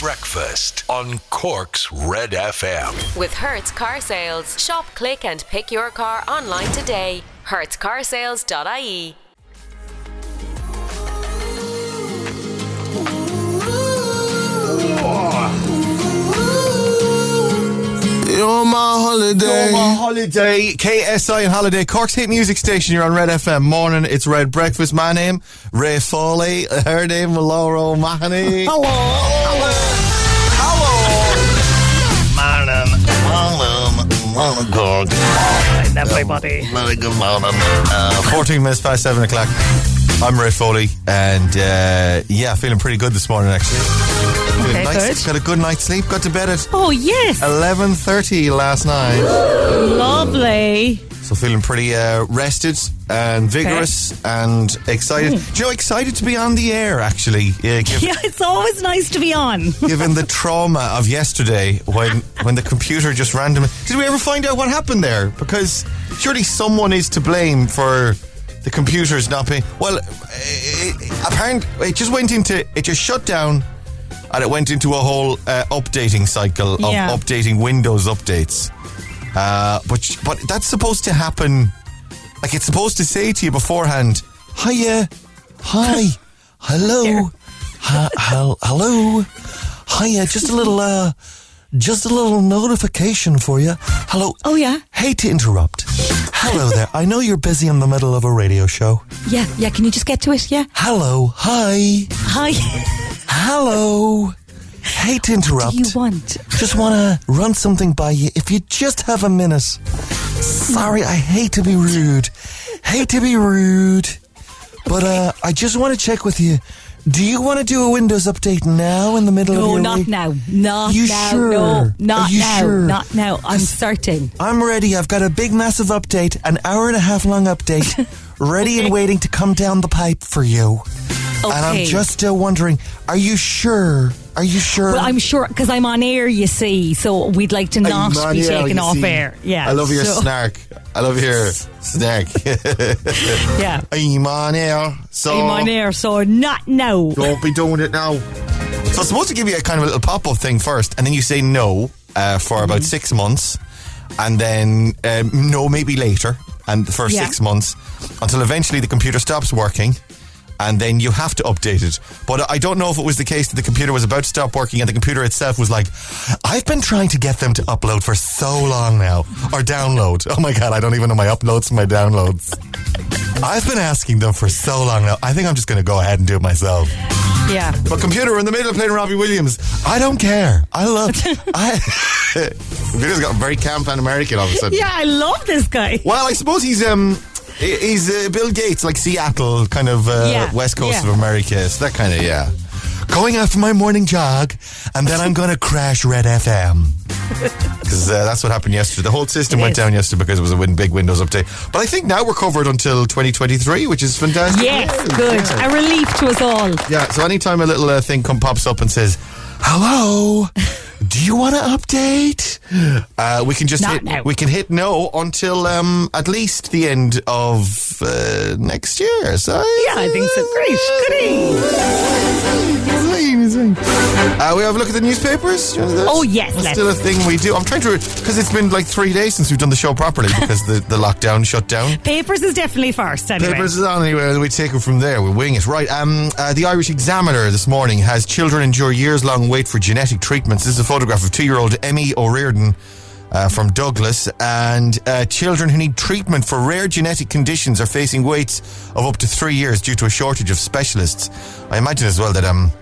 Breakfast on Cork's Red FM. With Hertz Car Sales. Shop, click, and pick your car online today. HertzCarsales.ie. You're my holiday. You're on holiday, KSI and Holiday, Cork's hit music station. You're on Red FM. Morning, it's Red Breakfast. My name, Ray Foley. Her name, Laura O'Mahony. Hello. Morning, morning, morning, everybody. Very good morning. Uh, 14 minutes past 7 o'clock. I'm Ray Foley, and uh, yeah, feeling pretty good this morning, actually. Okay, nice. good. Got a good night's sleep. Got to bed at Oh, yes. 11.30 last night. Lovely. So feeling pretty uh, rested and vigorous and excited. Do you know, excited to be on the air, actually. Yeah, giv- Yeah, it's always nice to be on. given the trauma of yesterday when when the computer just randomly. Did we ever find out what happened there? Because surely someone is to blame for the computers not being. Well, it, apparently it just went into. It just shut down. And it went into a whole uh, updating cycle of Yeah. updating Windows updates. Uh, but but that's supposed to happen. Like it's supposed to say to you beforehand, "Hiya, hi, hello, hi, hel- hello, hiya." Just a little, uh, just a little notification for you. Hello. Oh, yeah? Hate to interrupt. Hello there. I know you're busy in the middle of a radio show. Yeah, yeah. Can you just get to it? Yeah. Hello, hi, Hi. hello. Hate to interrupt. Do you want? Just want to run something by you. If you just have a minute. Sorry, I hate to be rude. Hate to be rude. But uh, I just want to check with you. Do you want to do a Windows update now in the middle of No, your not week? now. Not You now. sure? No, not Are you now. sure? Not now. I'm certain. I'm ready. I've got a big, massive update, an hour and a half long update, ready and waiting to come down the pipe for you. Okay. And I'm just still wondering, are you sure? Are you sure? Well, I'm sure because I'm on air. You see, so we'd like to not be air, taken off see. air. Yeah. I love your so- snark. I love your snark. Yeah. I'm on air, so I'm on air, so not now. don't be doing it now. So it's supposed to give you a kind of a little pop-up thing first, and then you say no uh, for Mm-hmm. about six months, and then um, no maybe later, and for Yeah. six months until eventually the computer stops working. And then you have to update it. But I don't know if it was the case that the computer was about to stop working and the computer itself was like, I've been trying to get them to upload for so long now. Or download. Oh my God, I don't even know my uploads from my downloads. I've been asking them for so long now. I think I'm just going to go ahead and do it myself. Yeah. But computer, in the middle of playing Robbie Williams. I don't care. I love. I. Computer's got very camp and American all of a sudden. Yeah, I love this guy. Well, I suppose he's um. He- He's uh, Bill Gates, like Seattle, kind of uh, Yeah, west coast yeah. of America. So that kind of yeah. Going out for my morning jog, and then I'm going to crash Red FM because uh, that's what happened yesterday. The whole system It went is. down yesterday because it was a win- big Windows update. But I think now we're covered until 2023, which is fantastic. Yes, Yeah, good. yeah. A relief to us all. Yeah, so anytime a little uh, thing come pops up and says, "Hello, do you want to update?" Uh, we can just Not hit now. we can hit no until um, at least the end of uh, next year. So Yeah, I think so. Great. Goody. Uh, we have a look at the newspapers. Do you want to do that? Oh, yes, that's let's. still a thing we do. I'm trying to because it's been like three days since we've done the show properly because the, the lockdown shut down. Papers is definitely first, anyway. Papers is on anyway. We take it from there. We wing it. Right. Um, uh, the Irish Examiner this morning has children endure years long wait for genetic treatments. This is a photograph of two year old Emmy O'Riordan. Uh, from Douglas, and uh, children who need treatment for rare genetic conditions are facing waits of up to three years due to a shortage of specialists. I imagine as well that um,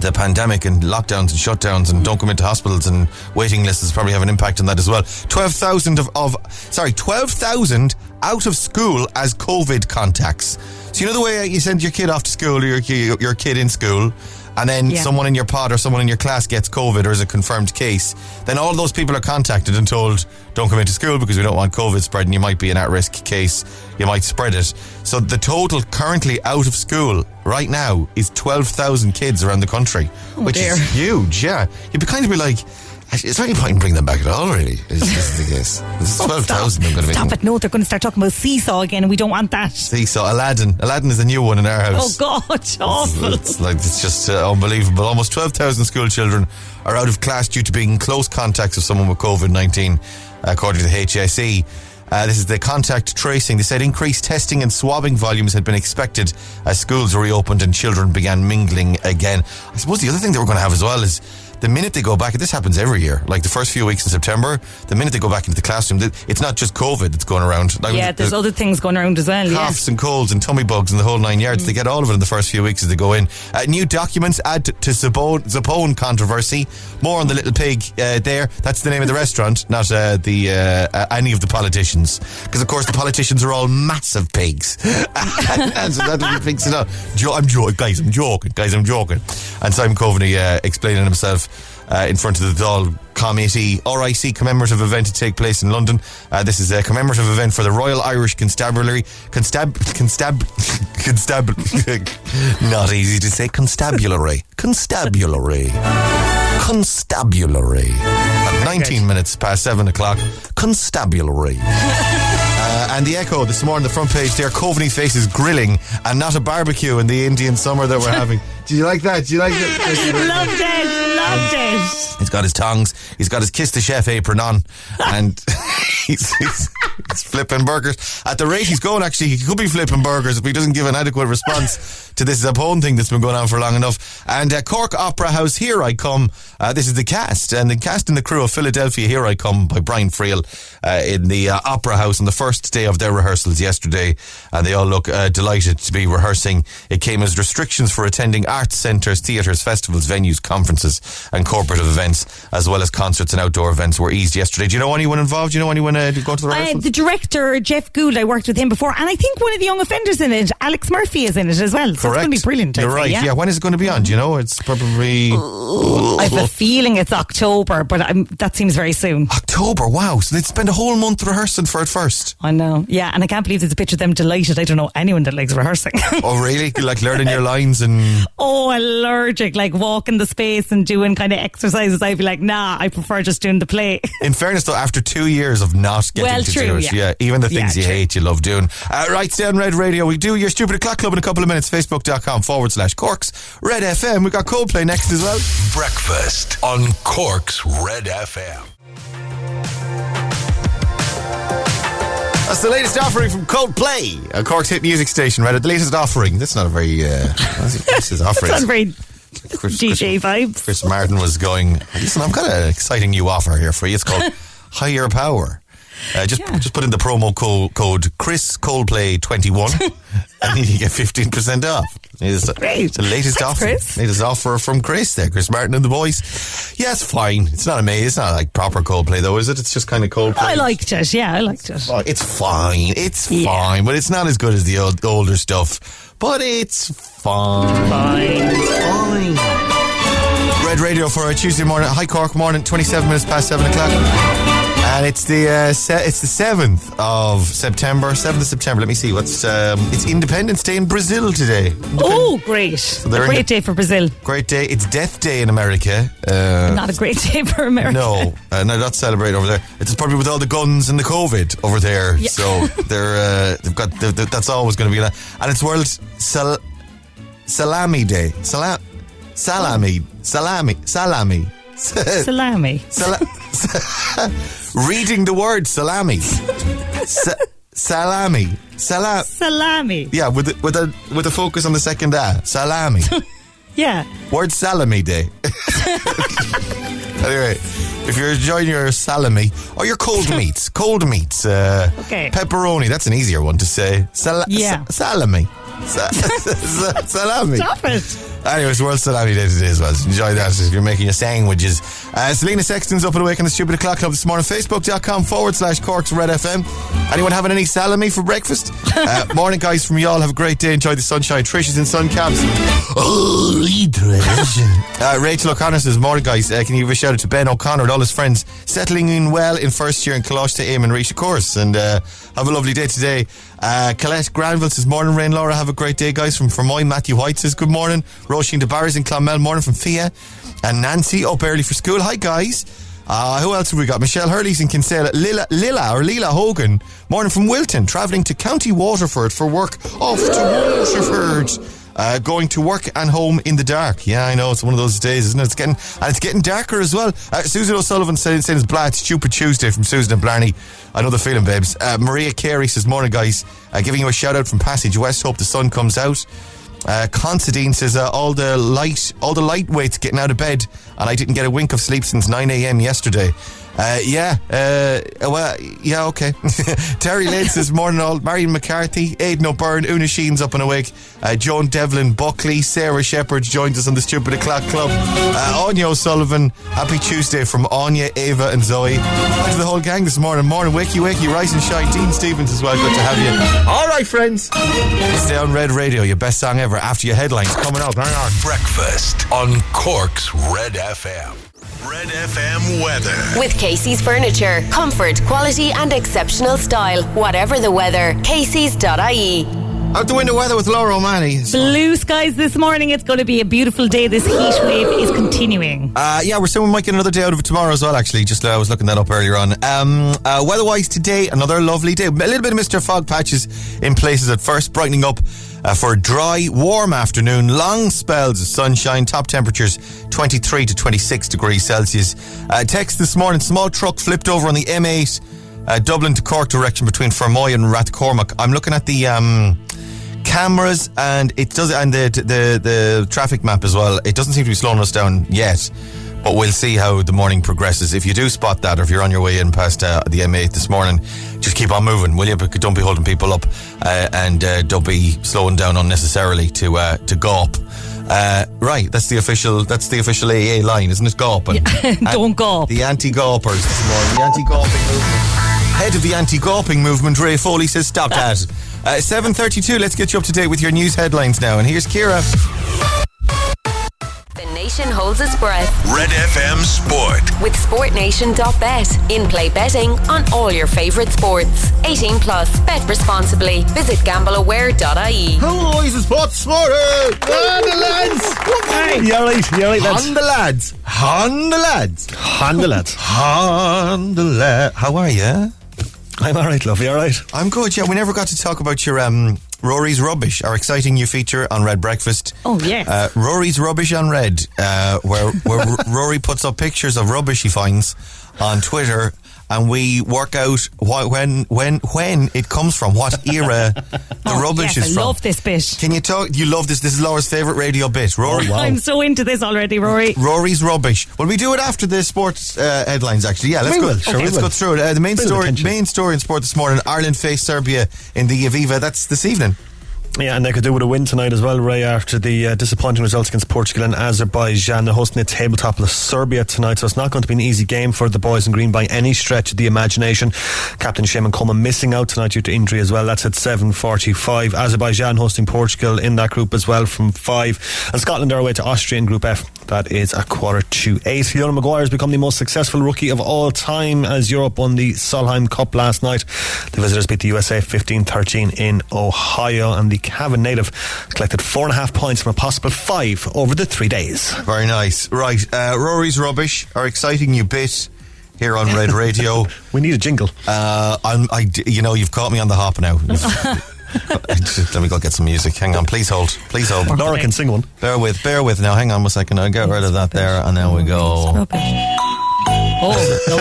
the pandemic and lockdowns and shutdowns and don't come into hospitals and waiting lists probably have an impact on that as well. 12,000 of, of, sorry, 12,000 out of school as COVID contacts. So you know the way uh, you send your kid off to school or your, ki- your kid in school and then Yeah. someone in your pod or someone in your class gets COVID or is a confirmed case, then all those people are contacted and told, don't come into school because we don't want COVID spreading. You might be an at risk case. You might spread it. So the total currently out of school right now is 12,000 kids around the country, oh, which dear. is huge, yeah. You'd be kind of be like, "Actually, is there any point in bringing them back at all, really? Is, is the case. This is 12,000 I'm going to be. Stop it. No, they're going to start talking about seesaw again, and we don't want that. Seesaw, Aladdin. Aladdin is a new one in our house. Oh. God. Awful. It's like it's just uh, unbelievable. Almost twelve thousand school children are out of class due to being in close contacts with someone with COVID nineteen, according to the HSE. Uh, this is the contact tracing. They said increased testing and swabbing volumes had been expected as schools reopened and children began mingling again. I suppose the other thing that we're going to have as well is the minute they go back, this happens every year, like the first few weeks in September, the minute they go back into the classroom, it's not just COVID that's going around. Like, Yeah, there's the- other things going around as well. Yeah. coughs and colds and tummy bugs and the whole nine yards. They get all of it in the first few weeks as they go in. Uh, new documents add to, to Zappone, controversy. More on the little pig uh, there. That's the name of the restaurant, not uh, the uh, uh, any of the politicians. Because of course the politicians are all massive pigs, and so that it up. Jo- I'm joking, guys. I'm joking, guys. I'm joking. And Simon Coveney uh, explaining himself uh, in front of the Dáil Committee. RIC commemorative event to take place in London. Uh, this is a commemorative event for the Royal Irish Constabulary. Constab. Constab. Constab. not easy to say. Constabulary. Constabulary. Constabulary. At 19 minutes past 7 o'clock. Constabulary. Uh, and the Echo this morning, the front page there, Coveney faces grilling and not a barbecue in the Indian summer that we're having. Do you like that? Do you like that? Loved it. Loved it. He's got his tongs. He's got his kiss the chef apron on, and he's, he's, he's flipping burgers. At the rate he's going, actually, he could be flipping burgers if he doesn't give an adequate response to this Zappone thing that's been going on for long enough. And uh, Cork Opera House, Here I Come. Uh, this is the cast, and the cast and the crew of Philadelphia, Here I Come by Brian Friel uh, in the uh, Opera House on the first day of their rehearsals yesterday, and they all look uh, delighted to be rehearsing. It came as restrictions for attending arts centres, theatres, festivals, venues, conferences, and corporate events, as well as concerts and outdoor events, were eased yesterday. Do you know anyone involved? Do you know anyone uh, go to the Uh, the director, Jeff Gould, I worked with him before, and I think one of the young offenders in it, Alex Murphy, is in it as well. So it's going to be brilliant. I'd You're say, right. yeah. Yeah. When is it going to be on? Do you know? It's probably I have a feeling it's October, but i that seems very soon. October. Wow. So they'd spend a whole month rehearsing for it first. I know. Yeah, and I can't believe there's a picture of them delighted. I don't know anyone that likes rehearsing. Oh, really? like learning your lines and. oh, allergic, like walking the space and doing kind of exercises. I'd be like, nah, I prefer just doing the play. In fairness, though, after two years of not getting Well, to true, do it, yeah. even the things Yeah, you true. hate, you love doing. Uh, right, stay on Red Radio. We do your stupid o'clock club in a couple of minutes. Facebook.com forward slash Corks. Red FM. We got Coldplay next as well. Breakfast on Cork's Red FM. That's the latest offering from Coldplay, a Cork's hit music station. Right, the latest offering. That's not a very. Uh, this is offering. That's very Chris, DJ Chris, vibes. Chris Martin was going. Listen, I've got an exciting new offer here for you. It's called Higher Power. Uh, just Yeah. just put in the promo co- code Chris Coldplay twenty one, and you get fifteen percent off. It's Great. the latest Thanks, offer. Chris. Latest offer from Chris there, Chris Martin and the boys. Yeah, it's fine. It's not amazing. It's not like proper Coldplay though, is it? It's just kind of Coldplay. I liked it. Yeah, I liked it. It's fine. It's Yeah. fine, but it's not as good as the old, older stuff. But it's fine. Fine. Fine. Red Radio for a Tuesday morning. Hi Cork morning, 27 minutes past 7 o'clock. And it's the uh, se- it's the 7th of September. 7th of September. Let me see. What's um, It's Independence Day in Brazil today. Oh, great. they're a great the- day for Brazil. Great day. It's Death Day in America. Uh, Not a great day for America. no, uh, no, not celebrate over there. It's probably with all the guns and the COVID over there. Yeah. So they're uh, they've got they they- that's always going to be that. And it's World Sal- Salami Day. Salam salami salami salami. Salami. Sala- reading the word salami. Sa- salami. Salam. Salami. Yeah, with a, with a with a focus on the second A. Salami. Yeah. Word salami day. anyway, if you're enjoying your salami or your cold meats, cold meats, uh, Okay. pepperoni, that's an easier one to say. Sal- Yeah. sa- salami. Sa- sa- salami. Stop it. Anyways, World Salami Day today as well. Enjoy that if you're making your sandwiches. Uh, Selena Sexton's up and awake on the Stupid O'Clock Club this morning. Facebook.com forward slash Corks Red FM. Anyone having any salami for breakfast? Uh, morning, guys, from y'all. Have a great day. Enjoy the sunshine. Trish is in sun caps. Oh, uh, Rachel O'Connor says, Morning, guys. Uh, can you give a shout out to Ben O'Connor and all his friends settling in well in first year in Colosh to aim and reach a course? And uh, have a lovely day today. Uh, Colette Granville says, Morning, Rain Laura. Have a great day, guys. From Fermoy, Matthew White says, Good morning. Roisin DeBarris in Clonmel. Morning from Fia. And Nancy up early for school. Hi, guys. Uh, who else have we got? Michelle Hurley's in Kinsale. Lila, Lila or Lila Hogan. Morning from Wilton. Travelling to County Waterford for work. Off to Waterford. Uh, going to work and home in the dark. Yeah, I know it's one of those days, isn't it? It's getting and it's getting darker as well. Uh, Susan O'Sullivan saying it's blah, stupid Tuesday from Susan and Blarney. I know the feeling, babes. Uh, Maria Carey says, "Morning, guys. Uh, giving you a shout out from Passage West. Hope the sun comes out." Uh, Considine says uh, all the light, all the lightweights getting out of bed, and I didn't get a wink of sleep since 9 a.m. yesterday. Uh, yeah, uh, well, yeah, okay. Terry Lane is morning all. Marion McCarthy, Aidan O'Byrne, Una Sheen's up and awake. Uh, Joan Devlin, Buckley, Sarah Shepherd joins us on the Stupid O'Clock Club. Uh, Anya O'Sullivan, happy Tuesday from Anya, Ava, and Zoe. Back to the whole gang this morning. Morning, wakey, wakey, rise and shine. Dean Stevens as well, good to have you. All right, friends. Stay on Red Radio, your best song ever after your headlines coming up. Hang on. Breakfast on Cork's Red FM. Red FM weather. With Casey's Furniture. Comfort, quality, and exceptional style. Whatever the weather. Casey's.ie. Out the window weather with Laura O'Malley. Blue skies this morning. It's going to be a beautiful day. This heat wave is continuing. Uh, yeah, we're saying we might get another day out of it tomorrow as well, actually. Just uh, I was looking that up earlier on. Um, uh, weather wise, today, another lovely day. A little bit of Mr. Fog patches in places at first, brightening up uh, for a dry, warm afternoon. Long spells of sunshine, top temperatures 23 to 26 degrees Celsius. Uh, text this morning small truck flipped over on the M8, uh, Dublin to Cork direction between Fermoy and Rathcormac. I'm looking at the. Um, cameras and it does and the, the the traffic map as well it doesn't seem to be slowing us down yet but we'll see how the morning progresses if you do spot that or if you're on your way in past uh, the M8 this morning just keep on moving will you but don't be holding people up uh, and uh, don't be slowing down unnecessarily to uh, to go up uh, right, that's the official. That's the official AA line, isn't it? Gawp. Yeah. Don't gawp. The anti-gawpers this morning. The anti-gawping movement. Head of the anti-gawping movement, Ray Foley says, "Stop that." Uh, Seven thirty-two. Let's get you up to date with your news headlines now. And here's Kira. The nation holds its breath. Red FM Sport. With SportNation.bet. In play betting on all your favourite sports. 18 plus. Bet responsibly. Visit gambleaware.ie. Hello, is Sport Sport. On the lads. Hey, you alright? You alright, lads? On the lads. On the lads. On the lads. On the lads. How are you? I'm alright, love. You alright? I'm good. Yeah, we never got to talk about your um, Ruairi's Rubbish, our exciting new feature on Red Breakfast. Oh, yeah. Uh, Ruairi's Rubbish on Red, uh, where, where Ruairi puts up pictures of rubbish he finds on Twitter. And we work out wh- when when when it comes from, what era the Oh, rubbish yes, is I from. love this bit. Can you talk? You love this. This is Laura's favourite radio bit. Ruairi. Oh, wow. I'm so into this already, Ruairi. Ruairi's rubbish. Well, we do it after the sports uh, headlines. Actually, yeah. Let's We go. will, sure we let's will. go through it. Uh, the main story, attention. main story in sport this morning: Ireland face Serbia in the Aviva. That's this evening. Yeah, and they could do with a win tonight as well, Ray, after the uh, disappointing results against Portugal and Azerbaijan. They're hosting a tabletop of Serbia tonight, so it's not going to be an easy game for the boys in green by any stretch of the imagination. Captain Seamus Coleman missing out tonight due to injury as well. That's at 7.45. Azerbaijan hosting Portugal in that group as well from 5. And Scotland are away to Austria in Group F. That is a quarter to 8. Leona Maguire has become the most successful rookie of all time as Europe won the Solheim Cup last night. The visitors beat the USA 15-13 in Ohio and the Cavan native collected four and a half points from a possible five over the three days. Very nice. Right, uh, Ruairi's rubbish. Our exciting new bit here on Red Radio. We need a jingle. Uh, I'm, I, d- you know, you've caught me on the hop now. Let me go get some music. Hang on, please hold. Please hold. Laura can sing one. Bear with, bear with. Now, hang on a second. I'll get rid of that there, and then we go. Oh, no,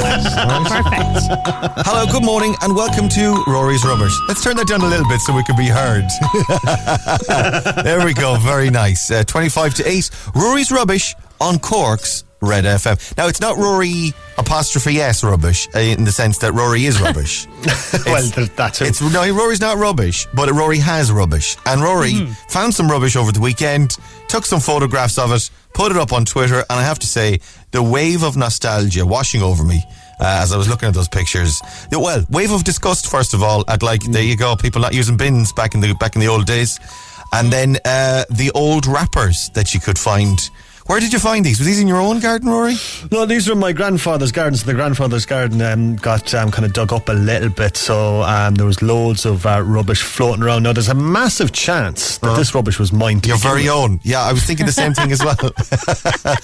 perfect. Hello, good morning, and welcome to Ruairi's Rubbish. Let's turn that down a little bit so we can be heard. there we go. Very nice. Uh, 25 to 8. Ruairi's Rubbish on Cork's Red FM. Now, it's not Ruairi apostrophe S rubbish uh, in the sense that Ruairi is rubbish. well, that's. It's no, Ruairi's not rubbish, but Ruairi has rubbish. And Ruairi found some rubbish over the weekend, took some photographs of it, put it up on Twitter, and I have to say, the wave of nostalgia washing over me. Uh, as I was looking at those pictures, well, wave of disgust first of all at like there you go, people not using bins back in the back in the old days, and then uh, the old wrappers that you could find Where did you find these? Were these in your own garden, Ruairi? No, these were my grandfather's gardens. The grandfather's garden um, got um, kind of dug up a little bit, so um, there was loads of uh, rubbish floating around. Now, there's a massive chance that this rubbish was mine. to Your very with. own. Yeah, I was thinking the same thing as well. To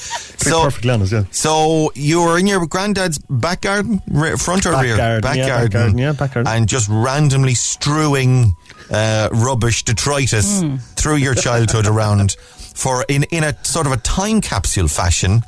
be so, perfectly honest, yeah. so you were in your granddad's back garden, re- front or Back rear? garden, yeah, back garden, yeah, back garden. And just randomly strewing uh, rubbish, detritus Hmm. through your childhood around for in in a sort of a time capsule fashion.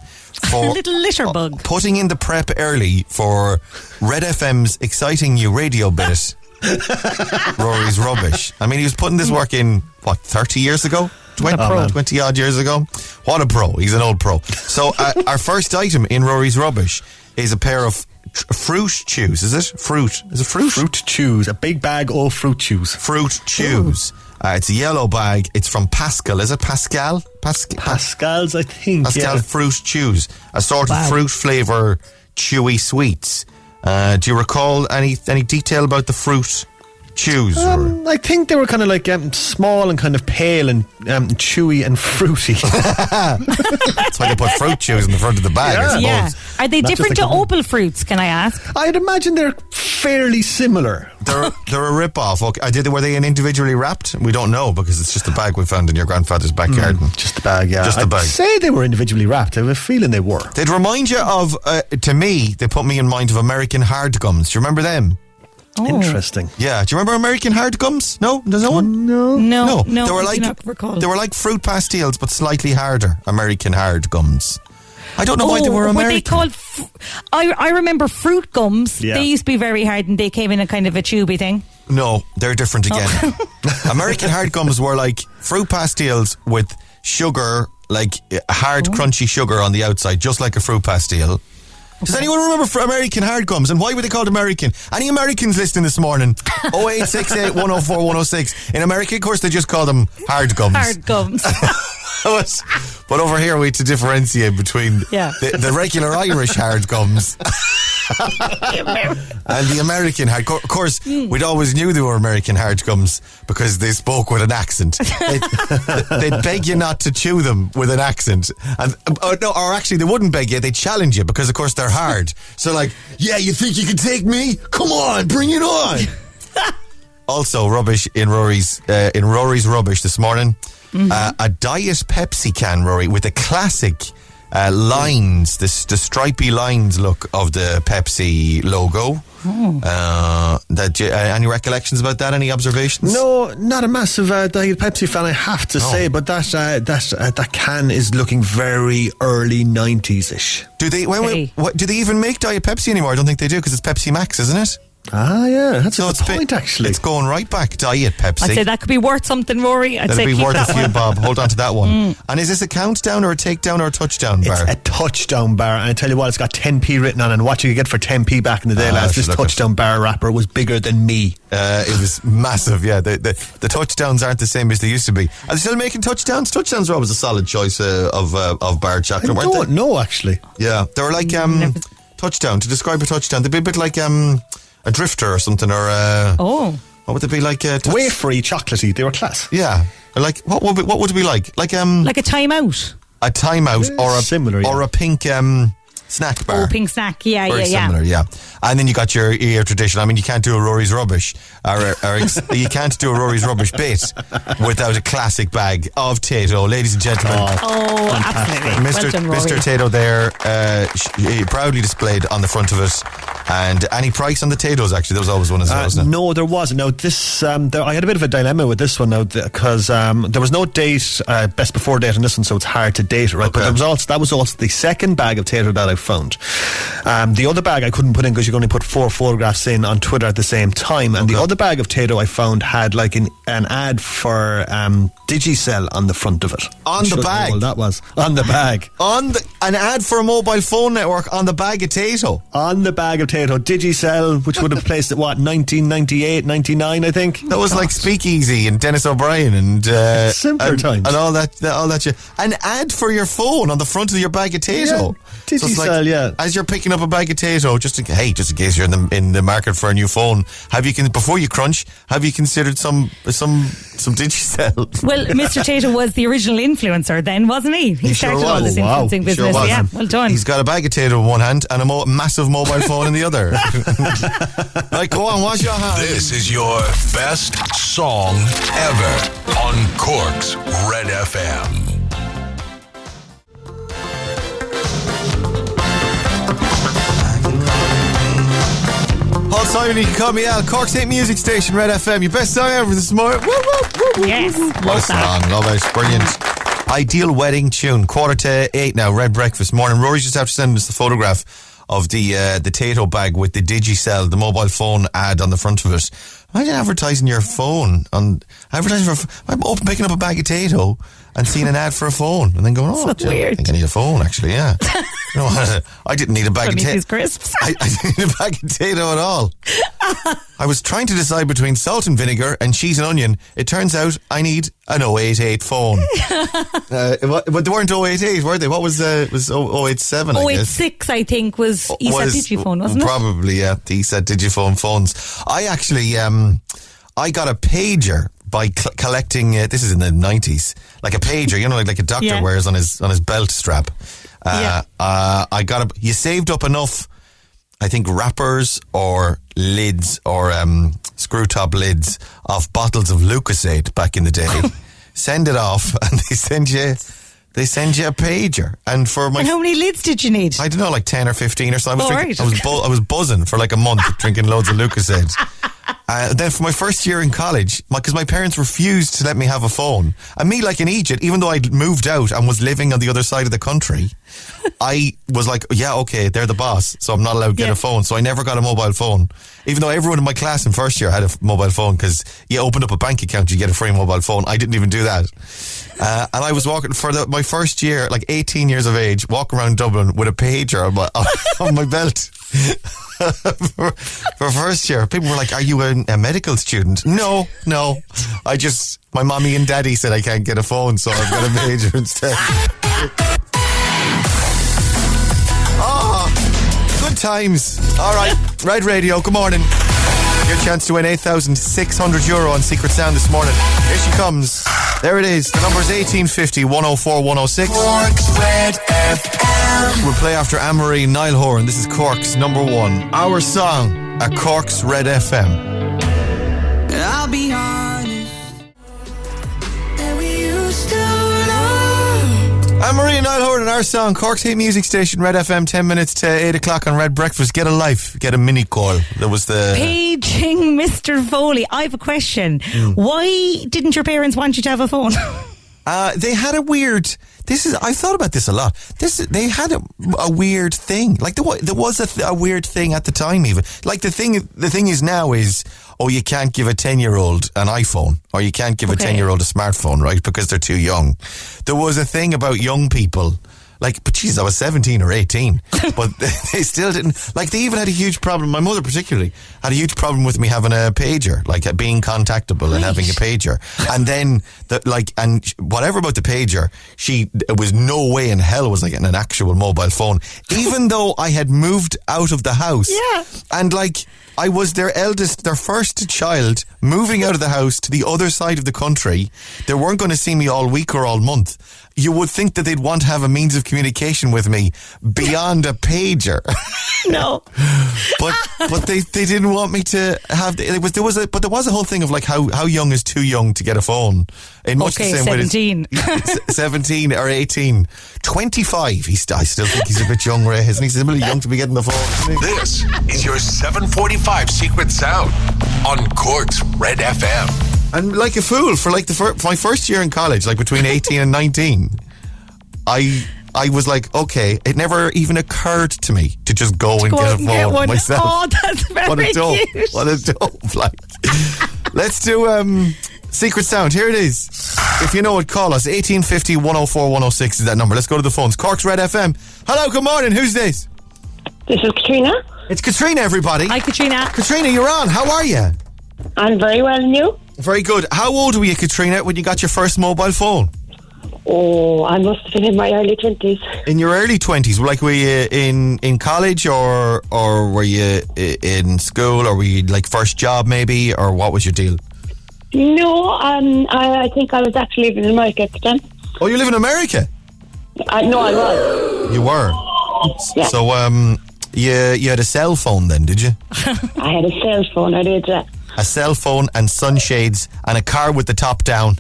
For Little litter bug. putting in the prep early for Red FM's exciting new radio bit, Ruairi's Rubbish. I mean, he was putting this work in, what, 30 years ago? 20, a pro. 20 odd years ago? What a pro. He's an old pro. So, uh, our first item in Ruairi's Rubbish is a pair of tr- fruit chews. Is it? Fruit. Is it fruit? Fruit chews, a big bag of fruit chews. Fruit chews. Uh, it's a yellow bag. It's from Pascal. Is it Pascal? Pascal. Pascal's, I think. Pascal yeah. Fruit Chews, a sort of fruit flavour chewy sweets. Uh, do you recall any any detail about the fruit chews? Um, I think they were kind of like um, small and kind of pale and um, chewy and fruity. That's why they put fruit chews in the front of the bag, I suppose. Yeah. Are they Not different like to a- opal fruits, can I ask? I'd imagine they're fairly similar. They're, they're a rip-off. Okay. I did. Were they individually wrapped? We don't know because it's just a bag we found in your grandfather's backyard. garden. Just a bag, yeah. Just the I'd bag. say they were individually wrapped. I have a feeling they were. They'd remind you of, uh, to me, they put me in mind of American hard gums. Do you remember them? Oh. Interesting. Yeah. Do you remember American hard gums? No, there's no one. No. No, No, no, they were I like they were like fruit pastilles, but slightly harder. American hard gums. I don't know why they were Oh, American. they called? F- I I remember fruit gums. Yeah. They used to be very hard, and they came in a kind of a tubey thing. No, they're different again. Oh. American hard gums were like fruit pastilles with sugar, like uh, hard, Oh. crunchy sugar on the outside, just like a fruit pastille. Does anyone remember American hard gums and why were they called American? Any Americans listening this morning? 0868 104 106. In America, of course, they just call them hard gums. Hard gums. but, but over here, we had to differentiate between Yeah. the, the regular Irish hard gums and the American hard. Of course, Hmm. we'd always knew they were American hard gums because they spoke with an accent. They'd, they'd beg you not to chew them with an accent, and or, no, or actually, they wouldn't beg you. They'd challenge you because, of course, they're hard. So, like, yeah, you think you can take me? Come on, bring it on. also, rubbish in Ruairi's uh, in Ruairi's rubbish this morning. Uh, a diet Pepsi can, Ruairi, with the classic uh, lines, this the stripy lines look of the Pepsi logo. Uh, that you, uh, any recollections about that? Any observations? No, not a massive uh, Diet Pepsi fan, I have to No. say, but that uh, that uh, that can is looking very early nineties ish. Do they? When, Hey. what, do they even make Diet Pepsi anymore? I don't think they do because it's Pepsi Max, isn't it? Ah, yeah, that's a good it's been- point. Actually, it's going right back. Diet Pepsi. I'd say that could be worth something, Ruairi. I'd That'd say be keep worth that a few, one. Bob. Hold on to that one. And is this a countdown or a takedown or a touchdown It's bar? a touchdown bar, and I tell you what, it's got 10p written on it. And what you could get for 10p back in the day, Ah, lads, this look at- touchdown bar wrapper was bigger than me. Uh, it was massive, yeah. The, the the touchdowns aren't the same as they used to be. Are they still making touchdowns? Touchdowns were always a solid choice uh, of uh, of bar I chocolate, weren't don't they? know, actually. Yeah, they were like um, touchdown. To describe a touchdown, they'd be a bit like um, a drifter or something, or uh, Oh, what would it be like? Uh, touch- Wafery, chocolatey, they were class. Yeah, Or like what would it, what would it be like? Like um, like a timeout. a timeout or a similar, yeah. or a pink um snack bar. Oh, pink snack. Yeah, Very yeah, yeah. similar, yeah. And then you got your your tradition. I mean, you can't do a Ruairi's rubbish, or, or you can't do a Ruairi's rubbish bit without a classic bag of Tayto, ladies and gentlemen. Oh, absolutely. Mr. Well done, Mr. Tayto there, uh, sh- proudly displayed on the front of it. And any price on the Tayto's, actually, there was always one as well, Uh, wasn't it? no, there wasn't. Now this, um, there, I had a bit of a dilemma with this one now because um, there was no date, uh, best before date on this one, so it's hard to date it, right? But there was also that was also the second bag of Tayto that I found. Um, the other bag I couldn't put in because you can only put four photographs in on Twitter at the same time, and the other bag of Tayto I found had like an, an ad for um, Digicel on the front of it. On the bag? what that was on the bag. On the, an ad for a mobile phone network on the bag of Tayto. On the bag of Tayto. Digicel, which would have placed at what, 1998, 99, I think? That was like Speakeasy and Denis O'Brien and uh, Simpler and, times. and all that, all that You, An ad for your phone on the front of your bag of Tato. Yeah, it's Digicel, yeah. As you're picking up a bag of Tayto, just in, hey, just in case you're in the in the market for a new phone, have you con- before you crunch, have you considered some some some Digicel? Well, Mr. Tayto was the original influencer then, wasn't he? He, He sure started all was. this Wow. influencing He sure business. was. yeah, well done. He's got a bag of Tayto in one hand and a mo- massive mobile phone in the other. like, go on, wash your hands. This is your best song ever on Cork's Red FM. Paul Simon, you can call me Al. Cork's hit music station, Red FM. Your best song ever this morning. Woo, woo, woo, Yes. What a song. Love it. Brilliant. Ideal wedding tune. Quarter to eight now. Red breakfast morning. Ruairi just have to send us the photograph of the uh, the Tayto bag with the Digicel, the mobile phone ad on the front of it. Imagine advertising your phone on advertising for. I'm open picking up a bag of Tayto and seeing an ad for a phone and then going, oh, So gee, I weird. think I need a phone actually. Yeah. you know, I didn't need a bag Don't of Tayto. crisps. I, I didn't need a bag of potato at all. I was trying to decide between salt and vinegar and cheese and onion. It turns out I need an 088 phone. uh, but they weren't 088, were they? What was uh, was 087? I 086, I think, was Esat Was- Digifone, wasn't it? Probably, yeah. The Esat Digifone phones. I actually, um, I got a pager by cl- collecting. Uh, this is in the nineties, like a pager, you know, like, like a doctor Yeah. wears on his on his belt strap. Uh, Yeah. uh, I got a. You saved up enough. I think wrappers or lids or um, screw top lids of bottles of Lucozade back in the day. send it off, and they send you. They send you a pager, and for my And how many lids did you need? I don't know, like ten or fifteen or so. I was, Oh, drinking, right. I was, bu- I was buzzing for like a month, drinking loads of Lucozade. Uh, then for my first year in college, because my, parents refused to let me have a phone, and me like an Egypt, even though I'd moved out and was living on the other side of the country, I was like, yeah, okay, they're the boss, so I'm not allowed to get Yeah. a phone. So I never got a mobile phone, even though everyone in my class in first year had a mobile phone because you opened up a bank account, you get a free mobile phone. I didn't even do that. Uh, and I was walking for the, my first year, like 18 years of age, walking around Dublin with a pager on my, on my belt. for, for first year, people were like, Are you a, a medical student? No, no. I just, my mommy and daddy said I can't get a phone, so I've got a major instead. Oh, good times. All right, Red Radio, good morning. Your chance to win 8,600 euro on Secret Sound this morning. Here she comes. There it is. The number is 1850 104 106. Cork's Red FM. We'll play after Anne-Marie Niall Horan. This is Cork's number one. Our song at Cork's Red FM. I'll be honest. And we used to love. Anne-Marie Niall Horan and our song, Cork's Hate Music Station, Red FM, 10 minutes to 8 o'clock on Red Breakfast. Get a life. Get a mini call. That was the... Paging Mr. Foley. I have a question. Hmm. Why didn't your parents want you to have a phone? Uh, they had a weird. This is. I thought about this a lot. This they had a, a weird thing. Like there was, there was a, th- a weird thing at the time. Even like the thing. The thing is now is oh you can't give a ten year old an iPhone or you can't give a ten year old a smartphone right because they're too young. There was a thing about young people. Like, but geez, I was 17 or 18. But they still didn't, like, they even had a huge problem. My mother, particularly, had a huge problem with me having a pager, like uh, being contactable and having a pager. And then, the, like, and whatever about the pager, she, it was no way in hell was I getting an actual mobile phone. Even though I had moved out of the house. Yeah. And, like, I was their eldest, their first child, moving out of the house to the other side of the country. They weren't going to see me all week or all month. You would think that they'd want to have a means of communication with me beyond a pager. no. but but they, they didn't want me to have it was there was a but there was a whole thing of like how how young is too young to get a phone in much Okay, the same way as- 17. S- 17 or 18 25 he's I still think he's a bit young Ray eh? isn't he he's a bit young to be getting the phone? This is your 745 Secret Sound on Cork's Red FM. And like a fool for like the fir- my first year in college like between 18 and 19 I I was like okay it never even occurred to me to just go and Go get a phone get one. myself Oh, that's very what a dope cute. what a dope like let's do um secret sound here it is if you know it call us 1850 104 106 is that number let's go to the phones Cork's Red FM hello good morning who's this This is Katrina. It's Katrina, everybody. Hi, Katrina. Katrina, you're on. How are you? I'm very well, and you? Very good. How old were you, Katrina, when you got your first mobile phone? Oh, I must have been in my early 20s. In your early twenties, like were you in in college or or were you in school or were you like first job maybe or what was your deal? No, um, I, I think I was actually living in America at the time. Oh, you live in America. I, no, I was. You were. Yeah. So um, you you had a cell phone then, did you? I had a cell phone, I did, yeah. A cell phone and sunshades and a car with the top down.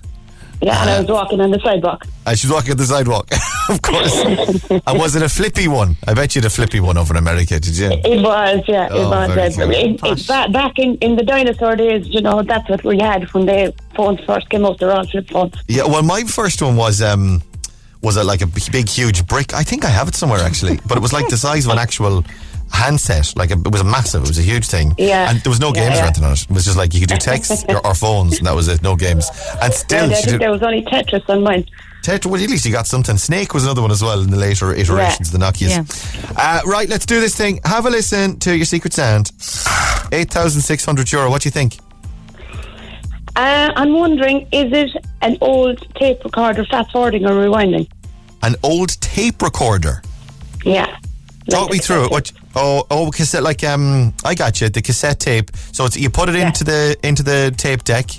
Yeah, and I was walking on the sidewalk. And she's walking on the sidewalk, of course. and was it a flippy one? I bet you had a flippy one over in America, did you? It was, yeah, Oh, it was. very cool. It, it, back, back in, in the dinosaur days, you know, that's what we had when the phones first came out, they were all flip phones. Yeah, well, my first one was um, was it like a big, huge brick? I think I have it somewhere actually, but it was like the size of an actual handset. Like it was a massive. It was a huge thing. Yeah. and there was no Yeah, games or anything on it. It was just like you could do text or, or phones, and that was it. No games. And still, Yeah, I think did, there was only Tetris on mine. Tet- well, at least you got something. Snake was another one as well in the later iterations, the Nokias. Uh, right, let's do this thing. Have a listen to your secret sound. Eight thousand six hundred euro. What do you think? Uh, I'm wondering, is it an old tape recorder, fast forwarding or rewinding? An old tape recorder. Yeah. Talk Like me through it. What? Oh, oh, cassette. Like um, I got you. The cassette tape. So it's you put it Yeah. into the into the tape deck.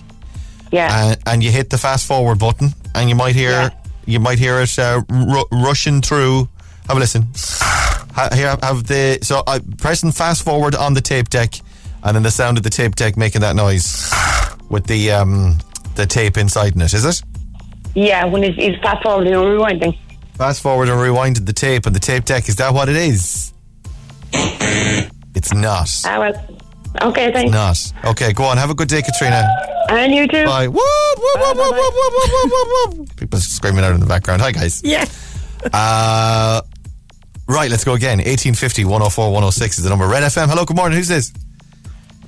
Yeah. and, and you hit the fast forward button, and you might hear Yeah. you might hear it uh, ru- rushing through. Have a listen. Here, have the so I pressing fast forward on the tape deck, and then the sound of the tape deck making that noise with the um the tape inside in it. Is it? yeah, when it's, it's fast forwarding or rewinding. Fast forward and rewind the tape and the tape deck. Is that what it is? It's not. Ah, well. Okay, thanks. Not. Okay, go on. Have a good day, Katrina. And you too. Bye. Whoop, whoop, whoop, whoop, whoop, whoop, whoop, whoop, People screaming out in the background. Hi, guys. Yeah. Uh, right, let's go again. 1850 104 106 is the number. Red FM. Hello, good morning. Who's this?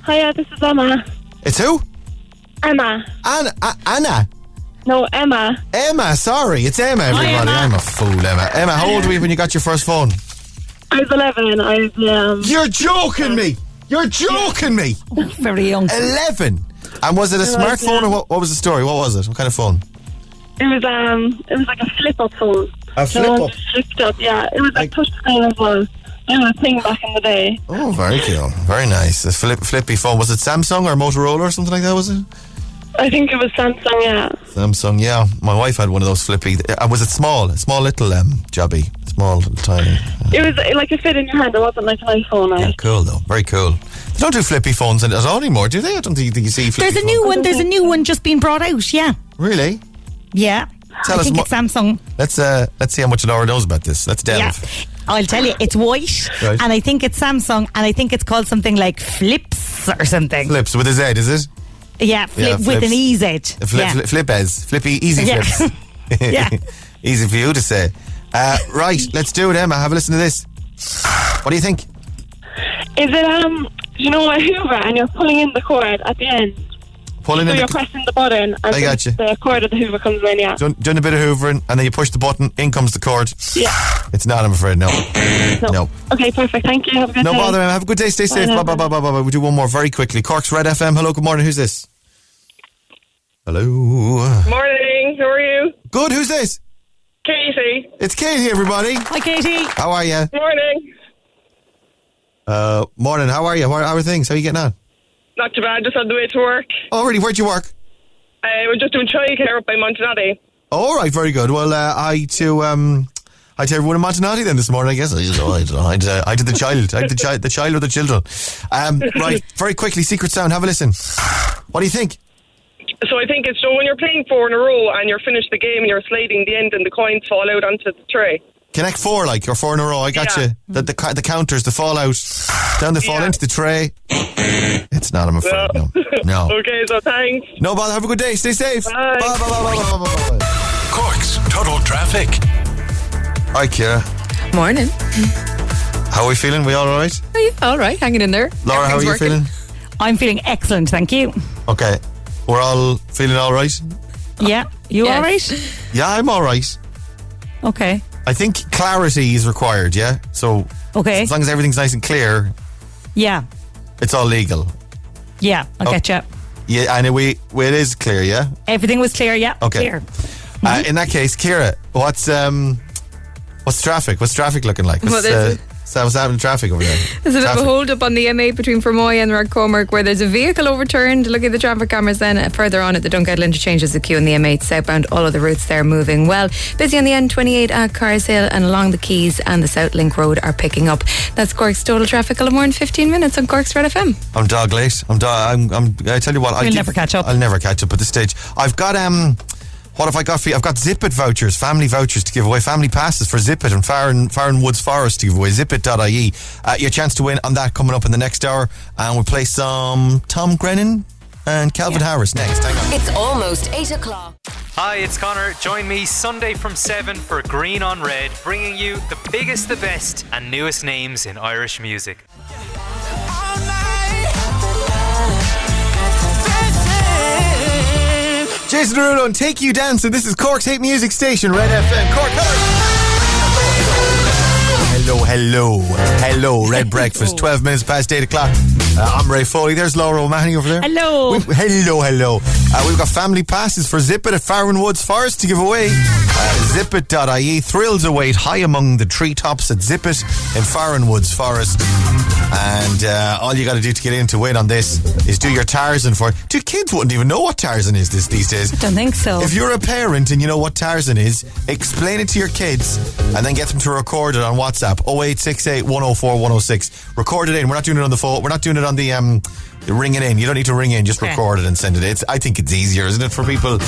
Hiya, this is Emma. It's who? Emma. Anna. Anna. No, Emma. Emma. Sorry, it's Emma, everybody. Emma. I'm a fool, Emma. Emma, how old were you when you got your first phone? I was 11. I was, um, You're joking me. You're joking me. Very young. 11. And was it a was, smartphone or yeah. what, what was the story? What was it? What kind of phone? it was, um, it was like a flip up phone. A So flip it up. Flipped up, yeah. It was Like- like touch screen as well. It was a thing back in the day. Oh, very cool. Very nice. A flip, flippy phone. Was it Samsung or Motorola or something like that, was it? I think it was Samsung, yeah. Samsung, yeah. My wife had one of those flippy. Uh, was it small? Small little um, jobby. Small, little, tiny. It was uh, like a fit in your hand. It wasn't like an iPhone. Yeah, cool though. Very cool. They don't do flippy phones at all anymore, do they? I don't think you see flippy There's a new phones. one. There's a new one just being brought out. Yeah. Really? Yeah. Tell I us think mo- it's Samsung. Let's uh, let's see how much Laura knows about this. Let's delve. Yeah. I'll tell you, it's white, Right. and I think it's Samsung, and I think it's called something like Flips or something. Flips with a Z, is it? Yeah, flip with an EZ. Flip, yeah. flip, flip flippy, easy Yeah. flips. Yeah. easy for you to say. Uh, right, let's do it, Emma. Have a listen to this. What do you think? Is it, um, you know, a Hoover and you're pulling in the cord at the end? Pulling So in you're pressing the button and I got you. the cord of the Hoover comes in, yeah. done, done a bit of hoovering, and then you push the button. In comes the cord. Yeah. It's not. I'm afraid. No. No. No. Okay, perfect. Thank you. Have a good No day. bother. Emma. Have a good day. Stay safe. Bye now. bye bye bye bye. bye. We'll do one more very quickly. Cork's Red FM. Hello. Good morning. Who's this? Hello. Morning, how are you? Good. Who's this? Katie. It's Katie. Everybody. Hi, Katie. How are you? Morning. Uh, morning. How are you? How are, how are things? How are you getting on? Not too bad, just on the way to work. Oh, really? Where'd you work? I was just doing childcare up by Montenotte. All right, very good. Well, uh, I to um, I to everyone in Montenotte then this morning. I guess I, you know, I, I, uh, I did the child, I did the child, the child or the children. Um, right, very quickly, secret sound. Have a listen. What do you think? So I think it's so when you're playing four in a row and you're finished the game and you're sliding the end and the coins fall out onto the tray. Connect four, like, or four in a row. I got yeah. you. The, the, the counters, the fallout. Down they fall yeah. into the tray. It's not, I'm afraid. No. No. no. okay, so thanks. No bother. Have a good day. Stay safe. Bye. Bye, bye, bye, bye, bye, bye, Cork's Total Traffic. Hi, Kira. Morning. How are we feeling? We all right? Oh, are you all right? Hanging in there. Laura, how are you working. feeling? I'm feeling excellent, thank you. Okay. We're all feeling all right? Yeah. You yes. all right? Yeah, I'm all right. Okay. I think clarity is required, yeah? So Okay. as long as everything's nice and clear, Yeah. It's all legal. Yeah, I'll Oh. get you. Yeah, and we, well, it is clear, yeah? Everything was clear, yeah. Okay. Clear. Uh, in that case, Kira, what's um, what's traffic? What's traffic looking like? Well, there's uh, so what's happening to traffic over there? There's a bit of a Traffic. hold up on the M8 between Fermoy and Rathcormac where there's a vehicle overturned. Look at the traffic cameras then. Uh, Further on at the Dunkettle interchange is the queue on the M8 southbound. All of the routes there moving well. Busy on the N28 at Carsale and along the Quays and the South Link Road are picking up. That's Cork's total traffic. All more in 15 minutes on Cork's Red FM. I'm dog late. I'm dog. I'm, I'm. I tell you what. I We'll give- never catch up. I'll never catch up at this stage. I've got um. What have I got for you? I've got Zip It vouchers, family vouchers to give away, family passes for Zip It and Farran, Farran Woods Forest to give away, zipit.ie. Uh, your chance to win on that coming up in the next hour. And we'll play some Tom Grennan and Calvin Harris next. Hang on. It's almost 8 o'clock. Hi, it's Connor. Join me Sunday from 7 for Green on Red, bringing you the biggest, the best, and newest names in Irish music. Jason Derulo and Take You Dancing. This is Cork's Hate Music Station, Red FM. Cork, Hello, hello, hello, Red Breakfast, 12 minutes past 8 o'clock. Uh, I'm Ray Foley. There's Laura O'Mahony over there. Hello. We- hello, hello. Uh, we've got family passes for Zip It at Farran Woods Forest to give away. Uh, Zipit.ie. Thrills await high among the treetops at Zip It in Farran Woods Forest. And uh, all you got to do to get in to win on this is do your Tarzan for it. Dude, kids wouldn't even know what Tarzan is this these days. I don't think so. If you're a parent and you know what Tarzan is, explain it to your kids and then get them to record it on WhatsApp 0868 104 106. Record it in. We're not doing it on the phone. We're not doing it on the um the ring it in. You don't need to ring in. Just Okay. record it and send it. It's, I think it's easier, isn't it, for people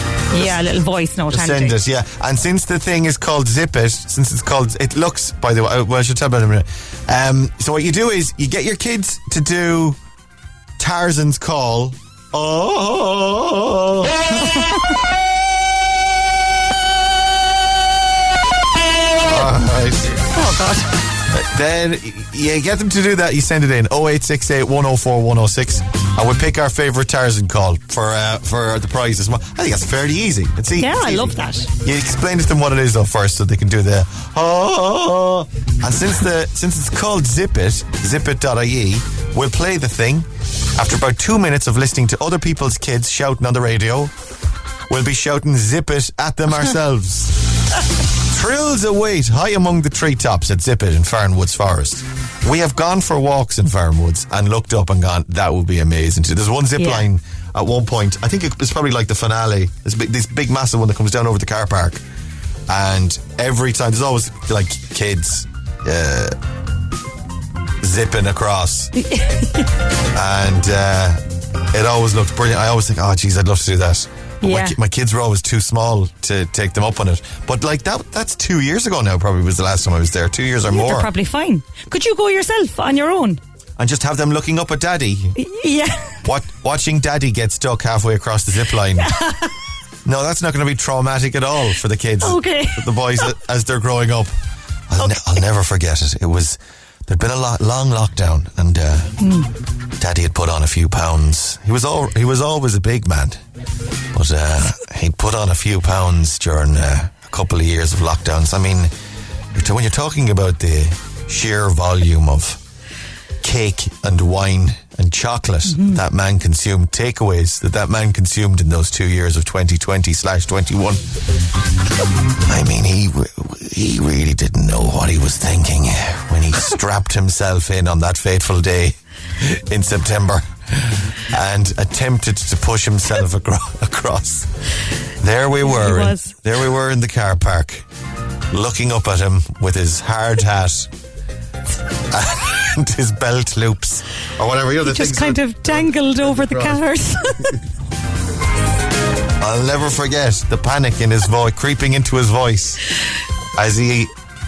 yeah, a little voice note. send it? Yeah. And since the thing is called Zip It, since it's called, it looks, by the way, uh, well, I should tell about it in a minute. Um, so what you do is you get your kids to do Tarzan's call. Oh. Oh, God. Then you get them to do that. You send it in 0868 104 106, and we pick our favourite Tarzan call for uh, for the prize as well. I think that's fairly easy. It's easy. Yeah, it's I love that. You explain to them what it is though first, so they can do the oh. And since the since it's called Zip It, zipit.ie, we'll play the thing. After about two minutes of listening to other people's kids shouting on the radio, we'll be shouting Zip It at them ourselves. Thrills await high among the treetops at Zip It in Farran Woods Forest. We have gone for walks in Farran Woods and looked up and gone, that would be amazing. too. There's one zip Yeah. line at one point. I think it's probably like the finale. This big, this big massive one that comes down over the car park. And every time, there's always like kids uh, zipping across. and uh, it always looked brilliant. I always think, oh, geez, I'd love to do that. My, Yeah. ki- my kids were always too small to take them up on it. But like that, that's two years ago now. Probably was the last time I was there. Two years or Yeah, more, probably fine. Could you go yourself on your own? and just have them looking up at Daddy, Yeah. what, watching Daddy get stuck halfway across the zip line. no, that's not going to be traumatic at all for the kids. Okay. the boys as they're growing up. I'll, ne- I'll never forget it. It was there'd been a lot, long lockdown, and uh, Daddy had put on a few pounds. He was all he was always a big man, but uh, he'd put on a few pounds during uh, a couple of years of lockdowns. I mean, when you're talking about the sheer volume of cake and wine and chocolate that man consumed, takeaways that that man consumed in those two years of 2020 slash 21. I mean, he he really didn't know what he was thinking when he strapped himself in on that fateful day in September and attempted to push himself acro- across. There we were. In- there we were in the car park, looking up at him with his hard hat and his belt loops or whatever. You know, the Just kind that- of dangled over the cars. I'll never forget the panic in his voice, creeping into his voice as he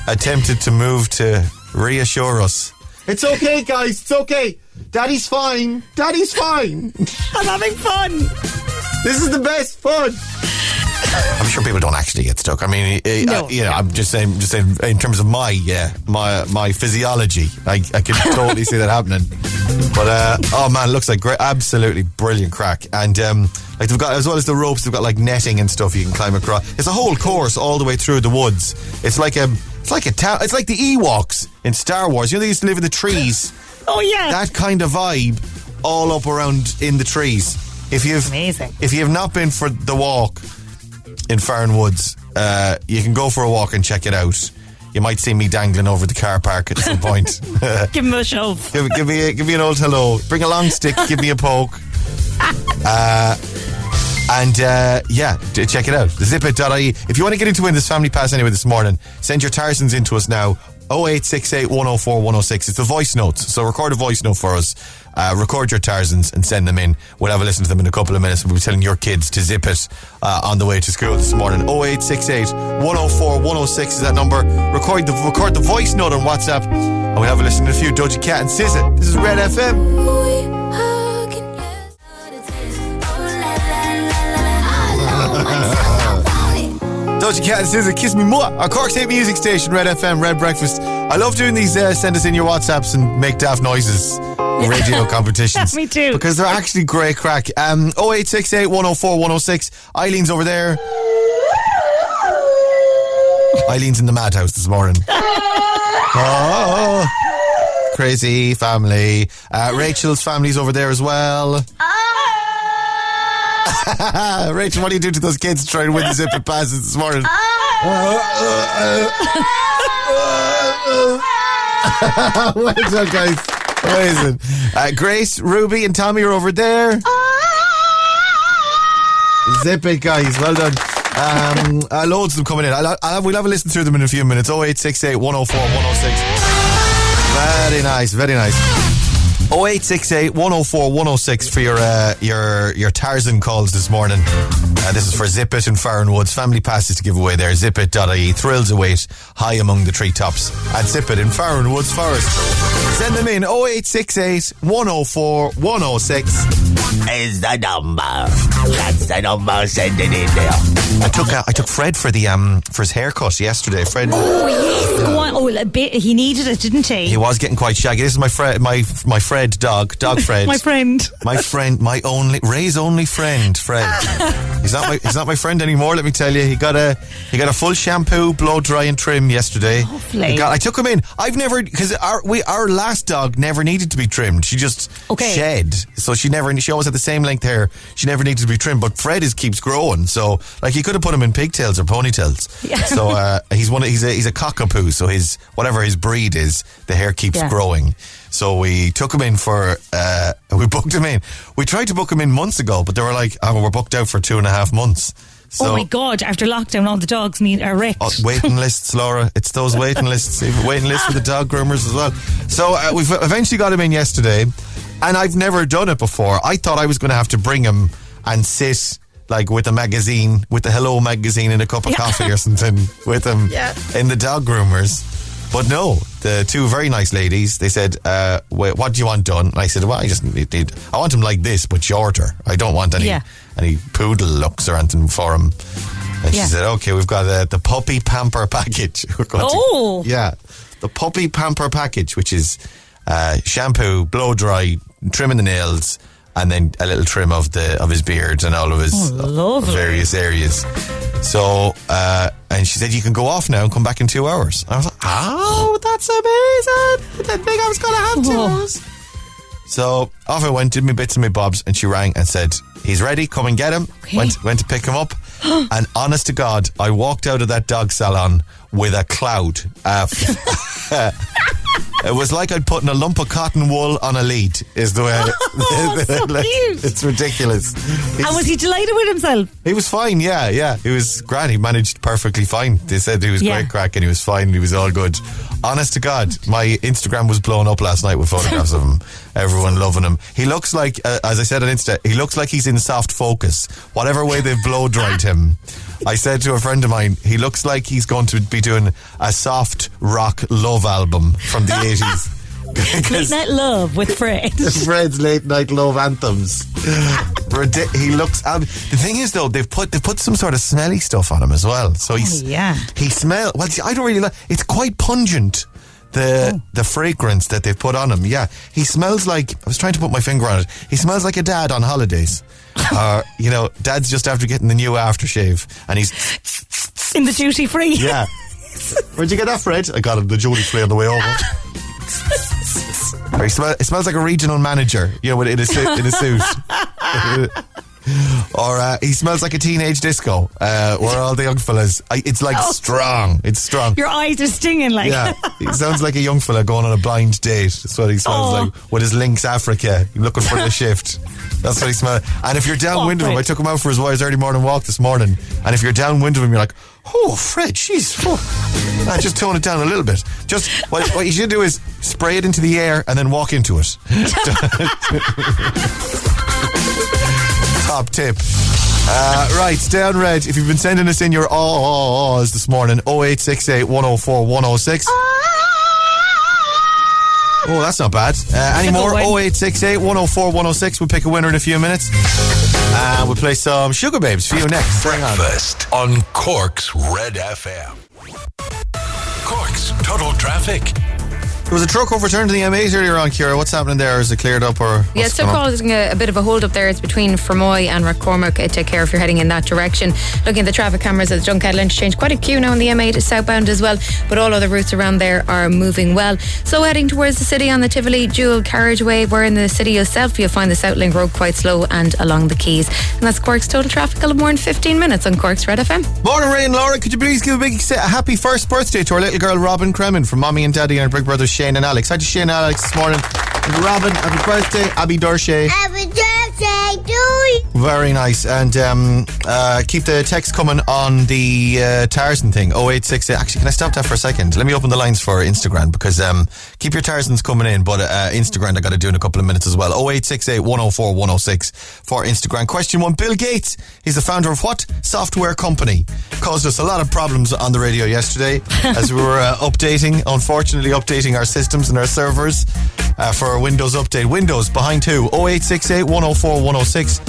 attempted to move to reassure us. It's okay, guys. It's okay. Daddy's fine. Daddy's fine. I'm having fun. This is the best fun. I'm sure people don't actually get stuck. I mean, eh, No. uh, you know, I'm just saying, just saying, in terms of my, yeah, my my physiology, I, I can totally see that happening. But uh, oh man, looks like great, absolutely brilliant crack. And um, like they've got as well as the ropes, they've got like netting and stuff you can climb across. It's a whole course all the way through the woods. It's like a It's like a town. It's like the Ewoks in Star Wars. You know they used to live in the trees. Oh yeah. That kind of vibe, all up around in the trees. If you've amazing. If you have not been for the walk in Farran Woods, uh, you can go for a walk and check it out. You might see me dangling over the car park at some point. Give him a shove. give, give me a, give me an old hello. Bring a long stick. give me a poke. Uh, and uh, yeah, check it out. Zipit.ie. If you want to get into win this family pass anyway this morning, send your Tarzans into us now. 0868 104 106. It's a voice note. So record a voice note for us. Uh, record your Tarzans and send them in. We'll have a listen to them in a couple of minutes. We'll be telling your kids to zip it uh, on the way to school this morning. 0868 104 106 is that number. Record the record the voice note on WhatsApp. And we'll have a listen to a few Doja Cat and SZA. This is Red FM. Doja Cat and SZA, Kiss Me More. Our Cork's hit music station, Red FM, Red Breakfast. I love doing these. Uh, send us in your WhatsApps and make daft noises. Radio competitions. Me too. Because they're actually great crack. Um, 0868 104 106. Eileen's over there. Eileen's in the madhouse this morning. oh, crazy family. Uh, Rachel's family's over there as well. Rachel, what do you do to those kids trying to win the zipper passes this morning? well done, guys. Amazing. Uh, Grace, Ruby, and Tommy are over there. Zip it, guys. Well done. Um, uh, loads of them coming in. I'll, I'll we'll have a listen through them in a few minutes. 0868 104 106. Very nice, very nice. 0868 104 106 for your uh, your your Tarzan calls this morning. Uh, this is for Zip It and Farran Woods. Family passes to give away there. Zipit.ie. Thrills await high among the treetops at Zip It in Farran Woods Forest. Send them in 0868 104 106 is the number. That's the number. Send it in there. I took uh, I took Fred for the um for his haircut yesterday. Fred. Oh yes, go on. Oh, a bit. He needed it, didn't he? He was getting quite shaggy. This is my Fred, my my Fred dog, dog Fred. My friend. my friend, my only Ray's only friend, Fred. he's not my he's not my friend anymore. Let me tell you, he got a he got a full shampoo, blow dry, and trim yesterday. Lovely. Got, I took him in. I've never because our we our last dog never needed to be trimmed. She just Okay. shed, so she never she always had the same length hair. She never needed to be trimmed. But Fred is keeps growing, so like you could have put him in pigtails or ponytails. Yeah. So uh, he's one. Of, he's a he's a cockapoo. So his whatever his breed is, the hair keeps Yeah. growing. So we took him in for, uh, we booked him in. We tried to book him in months ago, but they were like, oh, we're booked out for two and a half months. So, oh my God! After lockdown, all the dogs need are wrecked. Oh, waiting lists, Laura. It's those waiting lists. Waiting lists for the dog groomers as well. So uh, we've eventually got him in yesterday, and I've never done it before. I thought I was going to have to bring him and sit like with a magazine, with the Hello magazine and a cup of coffee or something with him Yeah. in the dog groomers. But no, the two very nice ladies, they said, uh, "Wait, what do you want done? And I said, well, I just need, need- I want him like this, but shorter. I don't want any, Yeah. any poodle looks or anything for him. And Yeah. she said, okay, we've got uh, the puppy pamper package. Going to- Oh. yeah. The puppy pamper package, which is uh, shampoo, blow dry, trimming the nails, and then a little trim of the of his beard and all of his Oh, various areas. So, uh, and she said, you can go off now and come back in two hours. I was like, oh, that's amazing. I didn't think I was going to have two Oh. hours. So off I went, did my bits and my bobs, and she rang and said, "He's ready. Come and get him." Went went to pick him up, and honest to God, I walked out of that dog salon with a cloud. Uh, it was like I'd put in a lump of cotton wool on a lead. Is the way. Oh, so cute. It's ridiculous. and was he delighted with himself? He was fine, yeah, yeah. He was grand. He managed perfectly fine. They said he was Yeah. great crack and he was fine. He was all good. Honest to God, my Instagram was blown up last night with photographs of him. Everyone loving him. He looks like, uh, as I said on Insta, he looks like he's in soft focus. Whatever way they've blow dried him. I said to a friend of mine, he looks like he's going to be doing a soft rock love album from the 80s. Late Because- night love with Fred. Fred's late night love anthems. Ridi- he looks. Um, the thing is, though, they've put they've put some sort of smelly stuff on him as well. So he's Oh, yeah. he smell. Well, see, I don't really like. It's quite pungent. The Oh. the fragrance that they've put on him. Yeah, he smells like. I was trying to put my finger on it. He smells like a dad on holidays. or you know, dad's just after getting the new aftershave, and he's in the duty free. yeah. Where'd you get that, Fred? I got it. The duty free on the way over. It, smell, it smells like a regional manager, you know, in a, suit, in a suit. or uh, he smells like a teenage disco, uh, where all the young fellas. I, it's like Oh. strong. It's strong. Your eyes are stinging like. Yeah, he sounds like a young fella going on a blind date. That's what he smells Oh. like with his Lynx Africa, looking for the shift. That's what he smells. And if you're downwind of him, I took him out for his early morning walk this morning. And if you're downwind of him, you're like, oh, Fred, jeez, oh. Just tone it down a little bit. Just what, what you should do is spray it into the air and then walk into it. Top tip. Uh, right, on red. If you've been sending us in your oh, oh, ohs this morning, 0868 104 106. Oh, that's not bad. Uh, any more? good one. 0868 104 106. We'll pick a winner in a few minutes. Uh, we'll play some Sugababes for you next. Hang on. Breakfast on Cork's Red FM. Cork's Total Traffic. There was a truck overturned in the M8 earlier on, Kira. What's happening there? Is it cleared up or? Yeah, it's still causing a, a bit of a hold up there. It's between Fermoy and Rathcormac. Uh, Take care if you're heading in that direction. Looking at the traffic cameras at the Dunkettle interchange, quite a queue now on the M8 southbound as well, but all other routes around there are moving well. So heading towards the city on the Tivoli dual carriageway, where in the city itself you'll find the Southlink Road quite slow and along the quays. And that's Cork's total traffic of more than 15 minutes on Cork's Red FM. Morning, Ray and Laura. Could you please give a big a happy first birthday to our little girl Robin Kremen from mommy and daddy and her big brothers Shane and Alex. Hi to Shane and Alex this morning. And Robin, happy birthday, Abby Dorsey. Happy birthday to you. Very nice. And um, uh, keep the text coming on the uh, Tarzan thing. 0868. Actually, can I stop that for a second? Let me open the lines for Instagram because um, keep your Tarzans coming in, but uh, Instagram I got to do in a couple of minutes as well. 0868 104 106 for Instagram. Question one Bill Gates, he's the founder of what software company? Caused us a lot of problems on the radio yesterday as we were uh, updating, unfortunately, updating our systems and our servers uh, for our Windows update. Windows behind two 0868 104 106.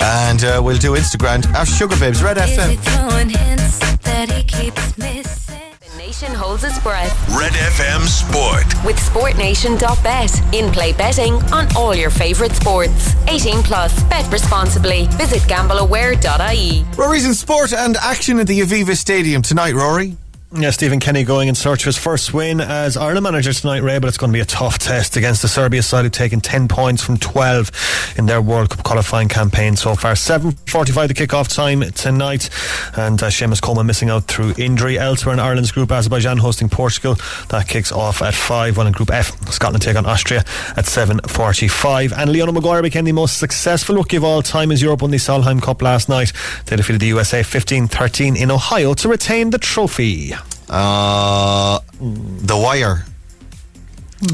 And uh, we'll do Instagram after Sugababes, Red FM. throwing hints that he keeps missing? The nation holds its breath. Red FM Sport. With SportNation.bet. In play betting on all your favourite sports. 18 plus. Bet responsibly. Visit gambleaware.ie. Ruairi's in sport and action at the Aviva Stadium tonight, Ruairi. Yeah, Stephen Kenny going in search of his first win as Ireland manager tonight, Ray, but it's going to be a tough test against the Serbia side who've taken 10 points from 12 in their World Cup qualifying campaign so far. 7.45 the kick-off time tonight and uh, Seamus Coleman missing out through injury. Elsewhere in Ireland's group, Azerbaijan hosting Portugal. That kicks off at 5, while in Group F, Scotland take on Austria at 7.45. And Leona Maguire became the most successful rookie of all time as Europe won the Solheim Cup last night. They defeated the USA 15-13 in Ohio to retain the trophy. Uh, the Wire.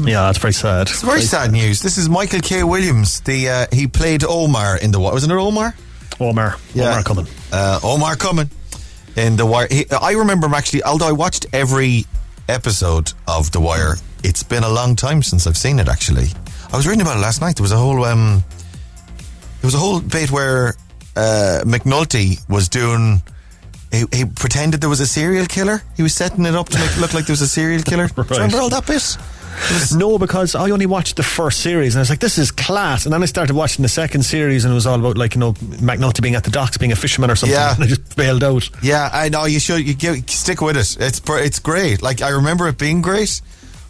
Yeah, that's very sad. It's very sad news. This is Michael K. Williams. The uh, he played Omar in the Wire. Wasn't it Omar? Omar. Yeah. Omar coming. Uh, Omar coming in the Wire. He, I remember him actually. Although I watched every episode of the Wire, it's been a long time since I've seen it. Actually, I was reading about it last night. There was a whole um, there was a whole bit where uh, McNulty was doing. He, he pretended there was a serial killer. He was setting it up to make it look like there was a serial killer. You remember all that bit? No, because I only watched the first series and I was like, this is class. And then I started watching the second series and it was all about, like, you know, McNulty being at the docks, being a fisherman or something. Yeah. And I just bailed out. Yeah, I know you should. You give, stick with it. It's it's great. Like I remember it being great,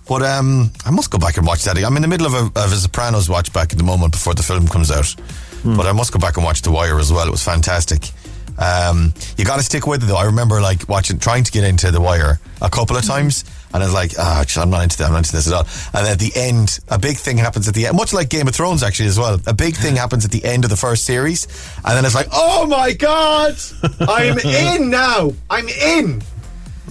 but um, I must go back and watch that. I'm in the middle of a, of a Sopranos watch back at the moment before the film comes out, but I must go back and watch The Wire as well. It was fantastic. Um, you got to stick with it though. I remember like watching, trying to get into The Wire a couple of times, and I was like, ah, I'm not into that. I'm not into this at all. And at the end, a big thing happens at the end, much like Game of Thrones actually as well. A big thing happens at the end of the first series, and then it's like, oh my god, I'm in now. I'm in.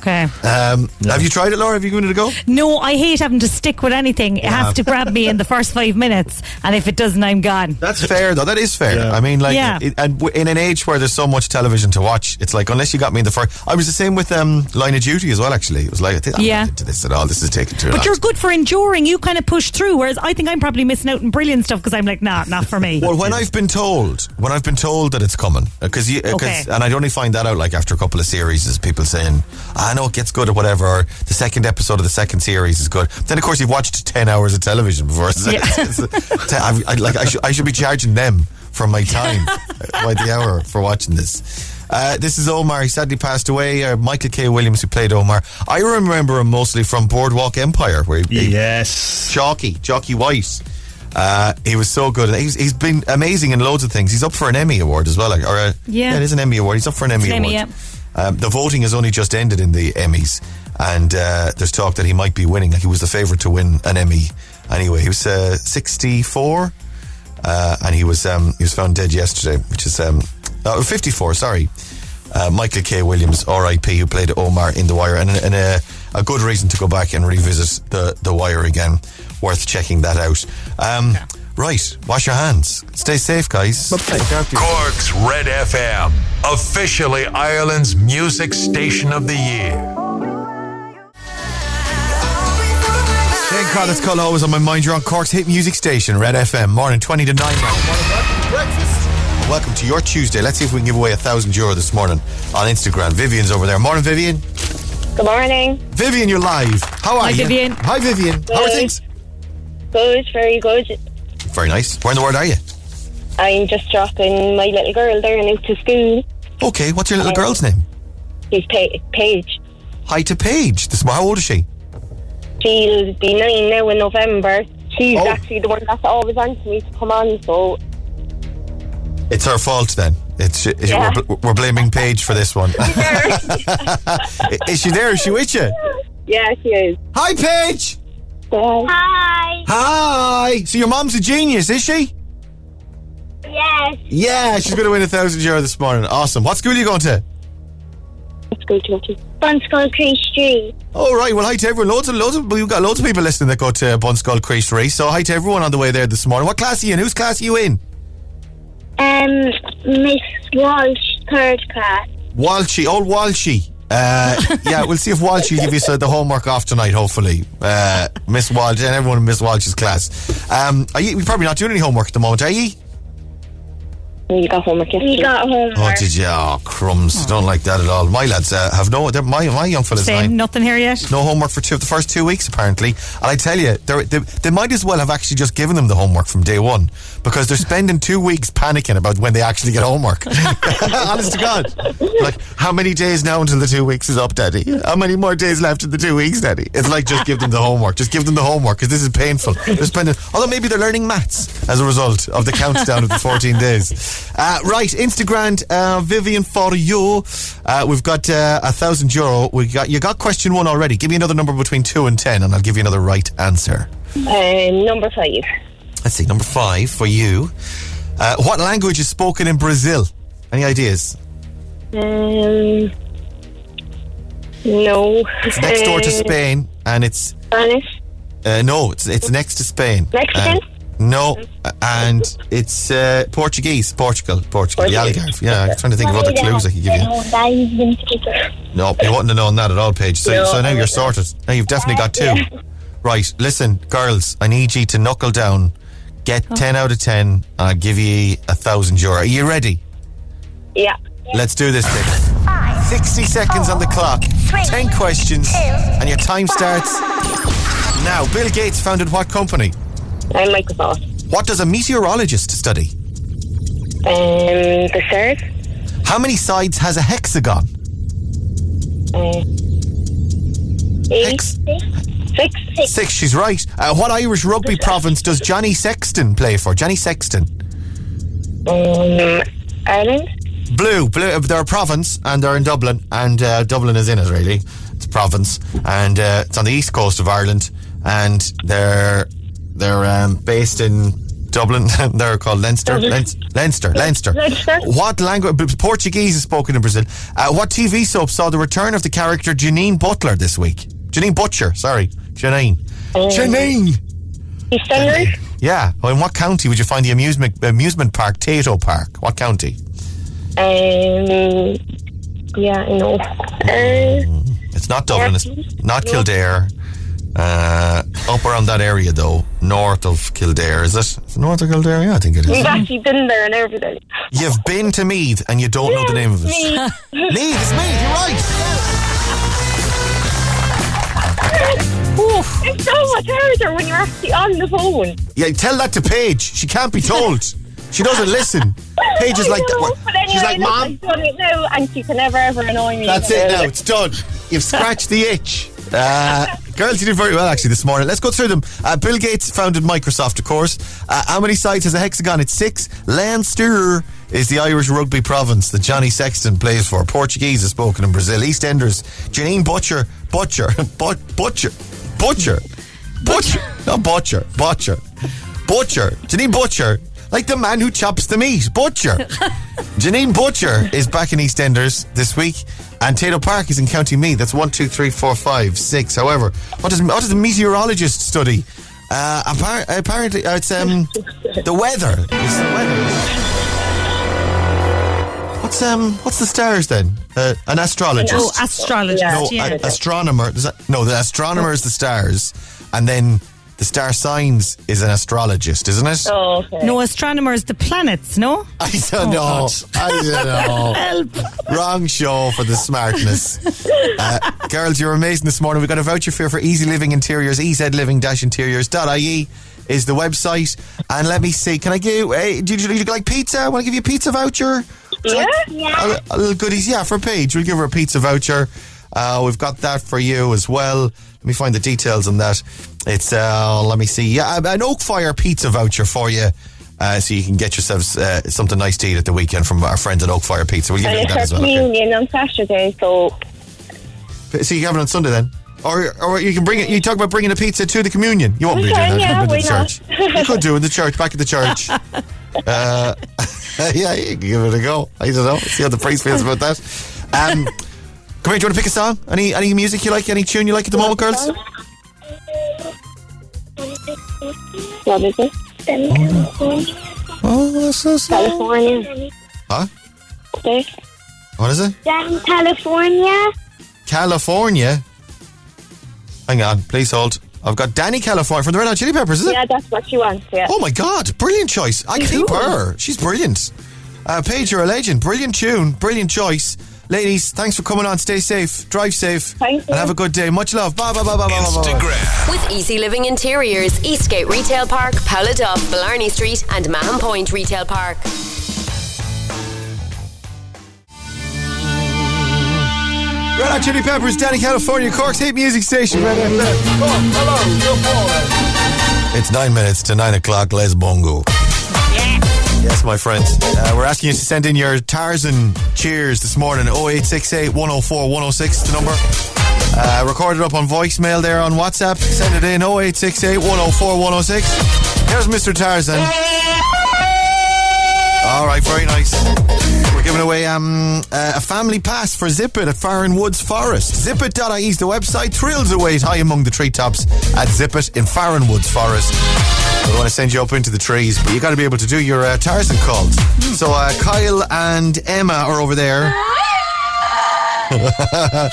Okay. Um, Have you tried it, Laura? Have you given it a go? No, I hate having to stick with anything. It Yeah. has to grab me in the first five minutes, and if it doesn't, I'm gone. That's fair, though. That is fair. I mean, like, Yeah. it, and w- in an age where there's so much television to watch, it's like unless you got me in the first. I was the same with um, Line of Duty as well. Actually, it was like, I think I'm Yeah. not into this at all. This is taking too long. But you're good for enduring. You kind of push through, whereas I think I'm probably missing out on brilliant stuff because I'm like, nah, not for me. Well, when I've been told, when I've been told that it's coming, because you, uh, 'cause- Okay. and I'd only find that out like after a couple of series, is people saying, "I know it gets good or whatever," or the second episode of the second series is good. Then of course you've watched ten hours of television before. It's, Yeah. it's- it's- I, I, like I should, I should be charging them for my time by the hour for watching this. Uh, this is Omar. He sadly passed away. Uh, Michael K. Williams, who played Omar. I remember him mostly from Boardwalk Empire, where he, yes, Chalky, Chalky White. Uh, he was so good. He's, he's been amazing in loads of things. He's up for an Emmy award as well, like, or a, Yeah. it is an Emmy award. He's up for an Emmy It's an award. Emmy, Um, the voting has only just ended in the Emmys, and uh, there's talk that he might be winning. He was the favourite to win an Emmy. Anyway, he was uh, 64, uh, and he was um, he was found dead yesterday, which is um, uh, 54. Sorry, uh, Michael K. Williams, R.I.P., who played Omar in The Wire, and, and a, a good reason to go back and revisit the The Wire again. Worth checking that out. Um, Right, wash your hands. Stay safe, guys. Look after yourself. Cork's Red FM, officially Ireland's music station of the year. Shane Carter's call always on my mind. You're on Cork's hit music station, Red FM. Morning, 20 to 9 now. Breakfast. Welcome to your Tuesday. Let's see if we can give away a thousand euro this morning on Instagram. Vivian's over there. Morning, Vivian. Good morning. Vivian, you're live. How are Hi, you? Vivian. Hi, Vivian. How are things? Good, very good. Very nice. Where in the world are you? I'm just dropping my little girl there now to school. Okay, what's your little Um, girl's name? She's pa- Paige. Hi to Paige. This, how old is she? She'll be nine now in November. She's Oh. actually the one that's always on to me to come on, so It's her fault then. It's, Yeah. we're, bl- we're blaming Paige for this one. is she there? Is she with you? yeah, she is. Hi, Paige. Hi. Hi. So your mom's a genius, is she? Yes. Yeah, she's going to win a thousand euro this morning. Awesome. What school are you going to? School to go to. Bunscoil Creek Street. All right. well hi to everyone. Loads of loads of we've got loads of people listening that go to Bunscoil Crease Street. So hi to everyone on the way there this morning. What class are you in? Whose class are you in? Um, Miss Walsh, third class. Walshy, old Walshy. Uh, yeah, we'll see if Walsh will give you uh, the homework off tonight. Hopefully, uh, Miss Walsh and everyone in Miss Walsh's class. Um, are you? You're probably not doing any homework at the moment, are you? You got homework yesterday. We got homework. Oh, did you? Oh, crumbs! Don't like that at all. My lads uh, have no. they're- My my young fellas Same, nine. nothing here yet. No homework for two, the first two weeks, apparently. And I tell you, they, they might as well have actually just given them the homework from day one because they're spending two weeks panicking about when they actually get homework. Honest to God. Like, how many days now until the two weeks is up, Daddy? How many more days left in the two weeks, Daddy? It's like, just give them the homework. Just give them the homework because this is painful. They're spending, although maybe they're learning maths as a result of the countdown of the 14 days. Uh, right, Instagram, uh, Vivian, for you. Uh, we've got uh, a thousand euro. We got You got question one already. Give me another number between two and ten, and I'll give you another right answer. Um, number five. Let's see, number five for you. Uh, what language is spoken in Brazil? Any ideas? Um, no. It's next door to Uh, Spain, and it's Spanish. uh, no, it's it's next to Spain. Mexican? Uh, no, and it's uh, Portuguese. Portugal, Portugal. The Algarve. Yeah, I'm trying to think of other clues I could give you. No, you wouldn't have known that at all, Paige. So, No, so now you're sorted. Now you've definitely got two. Right, listen, girls, I need you to knuckle down, get 10 out of 10, and I'll give you a thousand euro. Are you ready? Yeah. Let's do this thing. 60 seconds on the clock, 10 questions, and your time starts now. Bill Gates founded what company? I'm Microsoft. What does a meteorologist study? Um, the third. How many sides has a hexagon? Uh, eight. Six. Six, she's right. Uh, what Irish rugby province does Johnny Sexton play for? Johnny Sexton. Um, Ireland. Blue, blue. They're a province, and they're in Dublin, and uh, Dublin is in it. Really, it's a province, and uh, it's on the east coast of Ireland, and they're they're um, based in Dublin. they're called Leinster, Leinster, Leinster, Leinster. Leinster. What language? Portuguese is spoken in Brazil. Uh, what TV soap saw the return of the character Janine Butler this week? Janine Butcher, sorry, Janine. Janine. EastEnders. Yeah. Well, in what county would you find the amusement amusement park Tayto Park? What county? Um, yeah, I know. Uh, It's not Dublin. It's not Kildare. Uh, up around that area though, north of Kildare. Is it? Is it north of Kildare? Yeah, I think it is. we've actually been there and everything. You've been to Meath and you don't know the name of it. Meath. Meath, it's Meath. You're right. It's so much harder when you're actually on the phone. Yeah, tell that to Paige. She can't be told. She doesn't listen. Paige is like, know, what- anyway, She's like, Mom. Done it now, and she can never ever annoy me. That's it now. It's done. You've scratched the itch. Uh, girls, you did very well actually this morning. Let's go through them. Uh, Bill Gates founded Microsoft, of course. Uh, how many sides has a hexagon? It's six. Leinster is the Irish rugby province that Johnny Sexton plays for. Portuguese is spoken in Brazil. EastEnders. Janine Butcher. Butcher. But, butcher. Butcher. Butcher. Not Butcher. Butcher. Butcher. Janine Butcher. Like the man who chops the meat. Butcher. Janine Butcher is back in EastEnders this week, and Tayto Park is in County Meath. That's one, two, three, four, five, six. However, what does what does a meteorologist study? Uh, appar- apparently, uh, it's um, the weather. It's the weather. What's um, what's the stars then? Uh, an astrologist. Oh, astrologist. No, yeah. a- astronomer. That, no, the astronomer is the stars, and then the star signs is an astrologist, isn't it? Oh, okay. No, astronomers, the planets, no? I don't know. I don't know. Help. Wrong show for the smartness. Uh, girls, you're amazing this morning. We've got a voucher for for EZ Living Interiors, ezliving-interiors.ie is the website. And let me see, can I give, hey, do you, do you like pizza? I want to give you a pizza voucher? Yeah? Yeah. A, a little goodies, yeah, for Paige. We'll give her a pizza voucher. Uh, we've got that for you as well. Let me find the details on that. It's, uh, let me see, yeah, an Oak Fire pizza voucher for you. Uh, so you can get yourselves uh, something nice to eat at the weekend from our friends at Oak Fire Pizza. We'll give And you it's that as well. okay? communion on Saturday, so So you have it on Sunday then? Or, or you can bring it. You talk about bringing a pizza to the communion. You won't We be doing that. yeah, Come into why the not? church. You could do it in the church, back at the church. uh, yeah, you can give it a go. I don't know. See how the priest feels about that. Um, come here. Do you want to pick a song? Any any music you like? Any tune you like at the moment, girls? what is it? Oh, that's so sad. California. Huh? Okay. What is it? Down California. California. Hang on, please hold. I've got Dani California from the Red Hot Chili Peppers. Is it? Yeah, that's what she wants, yeah. Oh my God, brilliant choice. I keep her. She's brilliant. Uh, Paige, you're a legend. Brilliant tune, brilliant choice. Ladies, thanks for coming on. Stay safe, drive safe, Thank you. and have a good day. Much love. Bye, bye, bye, bye, bye, bye, bye. Instagram. With EZ Living Interiors, Eastgate Retail Park, Duff, Blarney Street, and Mahon Point Retail Park. Red Hot Chili Peppers, Dani California, Cork's hit music station. Red FM. Oh, hello, good morning. It's nine minutes to nine o'clock. Les Bongo. Yes, my friends. Uh, we're asking you to send in your Tarzan cheers this morning. 0868 104 106 the number. Uh, record it up on voicemail there on WhatsApp. Send it in 0868 104 106. Here's Mr. Tarzan. All right, very nice. Giving away um, uh, a family pass for Zip It at Farran Woods Forest. Zipit.ie is the website. Thrills await high among the treetops at Zip It in Farran Woods Forest. We want to send you up into the trees, but you got to be able to do your uh, Tarzan calls. So uh, Kyle and Emma are over there. oh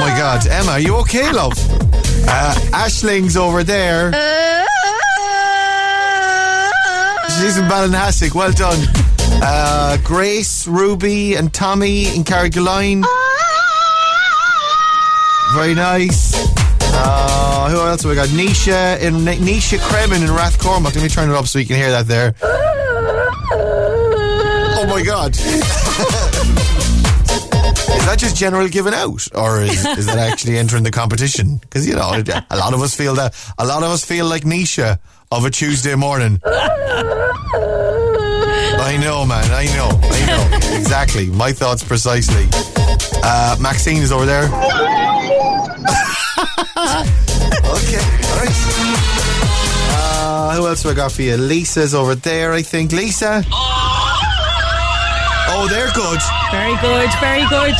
my God, Emma, are you okay, love? Uh, Ashling's over there. She's in Ballinhassig. Well done. Uh, Grace, Ruby, and Tommy in Carrigaline. Very nice. Uh, who else have we got? Nisha in Nisha Kremen in Rathcormac. Let me turn it up so you can hear that there. Oh my god. is that just general giving out? Or is, is that actually entering the competition? Because, you know, a lot of us feel that. A lot of us feel like Nisha of a Tuesday morning. I know, man. I know. I know. exactly. My thoughts precisely. Uh, Maxine is over there. okay. All right. Uh, who else have I got for you? Lisa's over there, I think. Lisa? Oh, they're good. Very good, very good.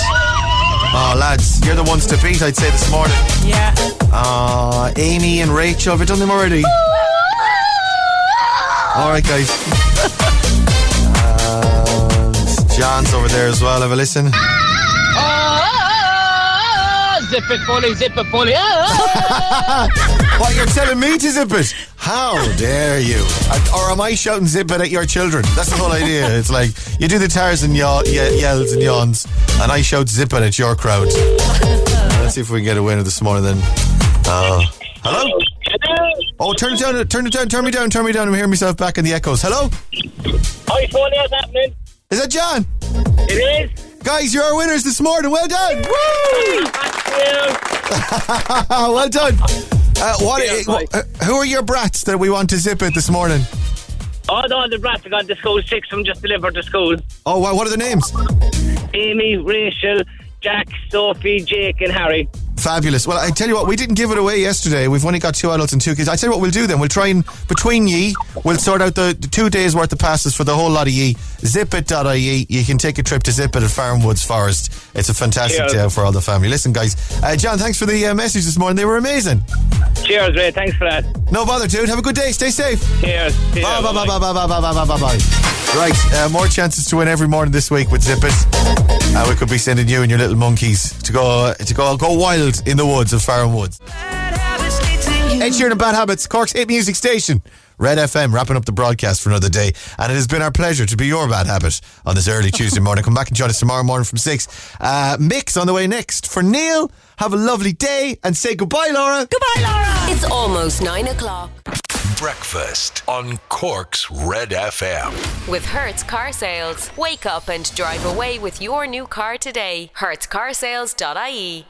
Oh, lads, you're the ones to beat, I'd say, this morning. Yeah. Uh, Amy and Rachel, have you done them already? All right, guys. And John's over there as well. Have a listen. zip it fully, zip it fully. Ah, what, you're telling me to zip it? How dare you? Or am I shouting zip it at your children? That's the whole idea. It's like you do the Tarzan yaw- ye- yells and yawns, and I shout zip it at your crowd. Let's see if we can get a winner this morning then. Uh, hello? Oh, turn it down, turn it down, turn me down, turn me down. I'm hearing myself back in the echoes. Hello? Hi, Tony, what's happening? Is that John? It is. Guys, you're our winners this morning. Well done. Woo! well done. Uh, what, uh, uh, who are your brats that we want to zip it this morning? Oh, no, the brats have gone to school. Six of them just delivered to school. Oh, wow, what are the names? Amy, Rachel, Jack, Sophie, Jake, and Harry. Fabulous. Well, I tell you what, we didn't give it away yesterday. We've only got two adults and two kids. I tell you what we'll do then. We'll try and, between ye, we'll sort out the, the two days worth of passes for the whole lot of ye. Zipit.ie. You can take a trip to Zip It at Farran Woods Forest. It's a fantastic Cheers. day out for all the family. Listen, guys. Uh, John, thanks for the uh, message this morning. They were amazing. Cheers, Ray. Thanks for that. No bother, dude. Have a good day. Stay safe. Cheers. See. Bye, bye, bye, bye, bye, bye, bye, bye, bye, bye. Right, uh, more chances to win every morning this week with Zip It. Uh, we could be sending you and your little monkeys to go to go go wild in the woods of Farran Woods. Ed Sheeran and Bad Habits, Cork's hit music station. Red FM wrapping up the broadcast for another day. And it has been our pleasure to be your bad habit on this early Tuesday morning. Come back and join us tomorrow morning from 6. Uh, Mix on the way next. For Neil, have a lovely day and say goodbye, Laura. Goodbye, Laura. It's almost nine o'clock. Breakfast on Cork's Red FM. With Hertz Car Sales. Wake up and drive away with your new car today. HertzCarsales.ie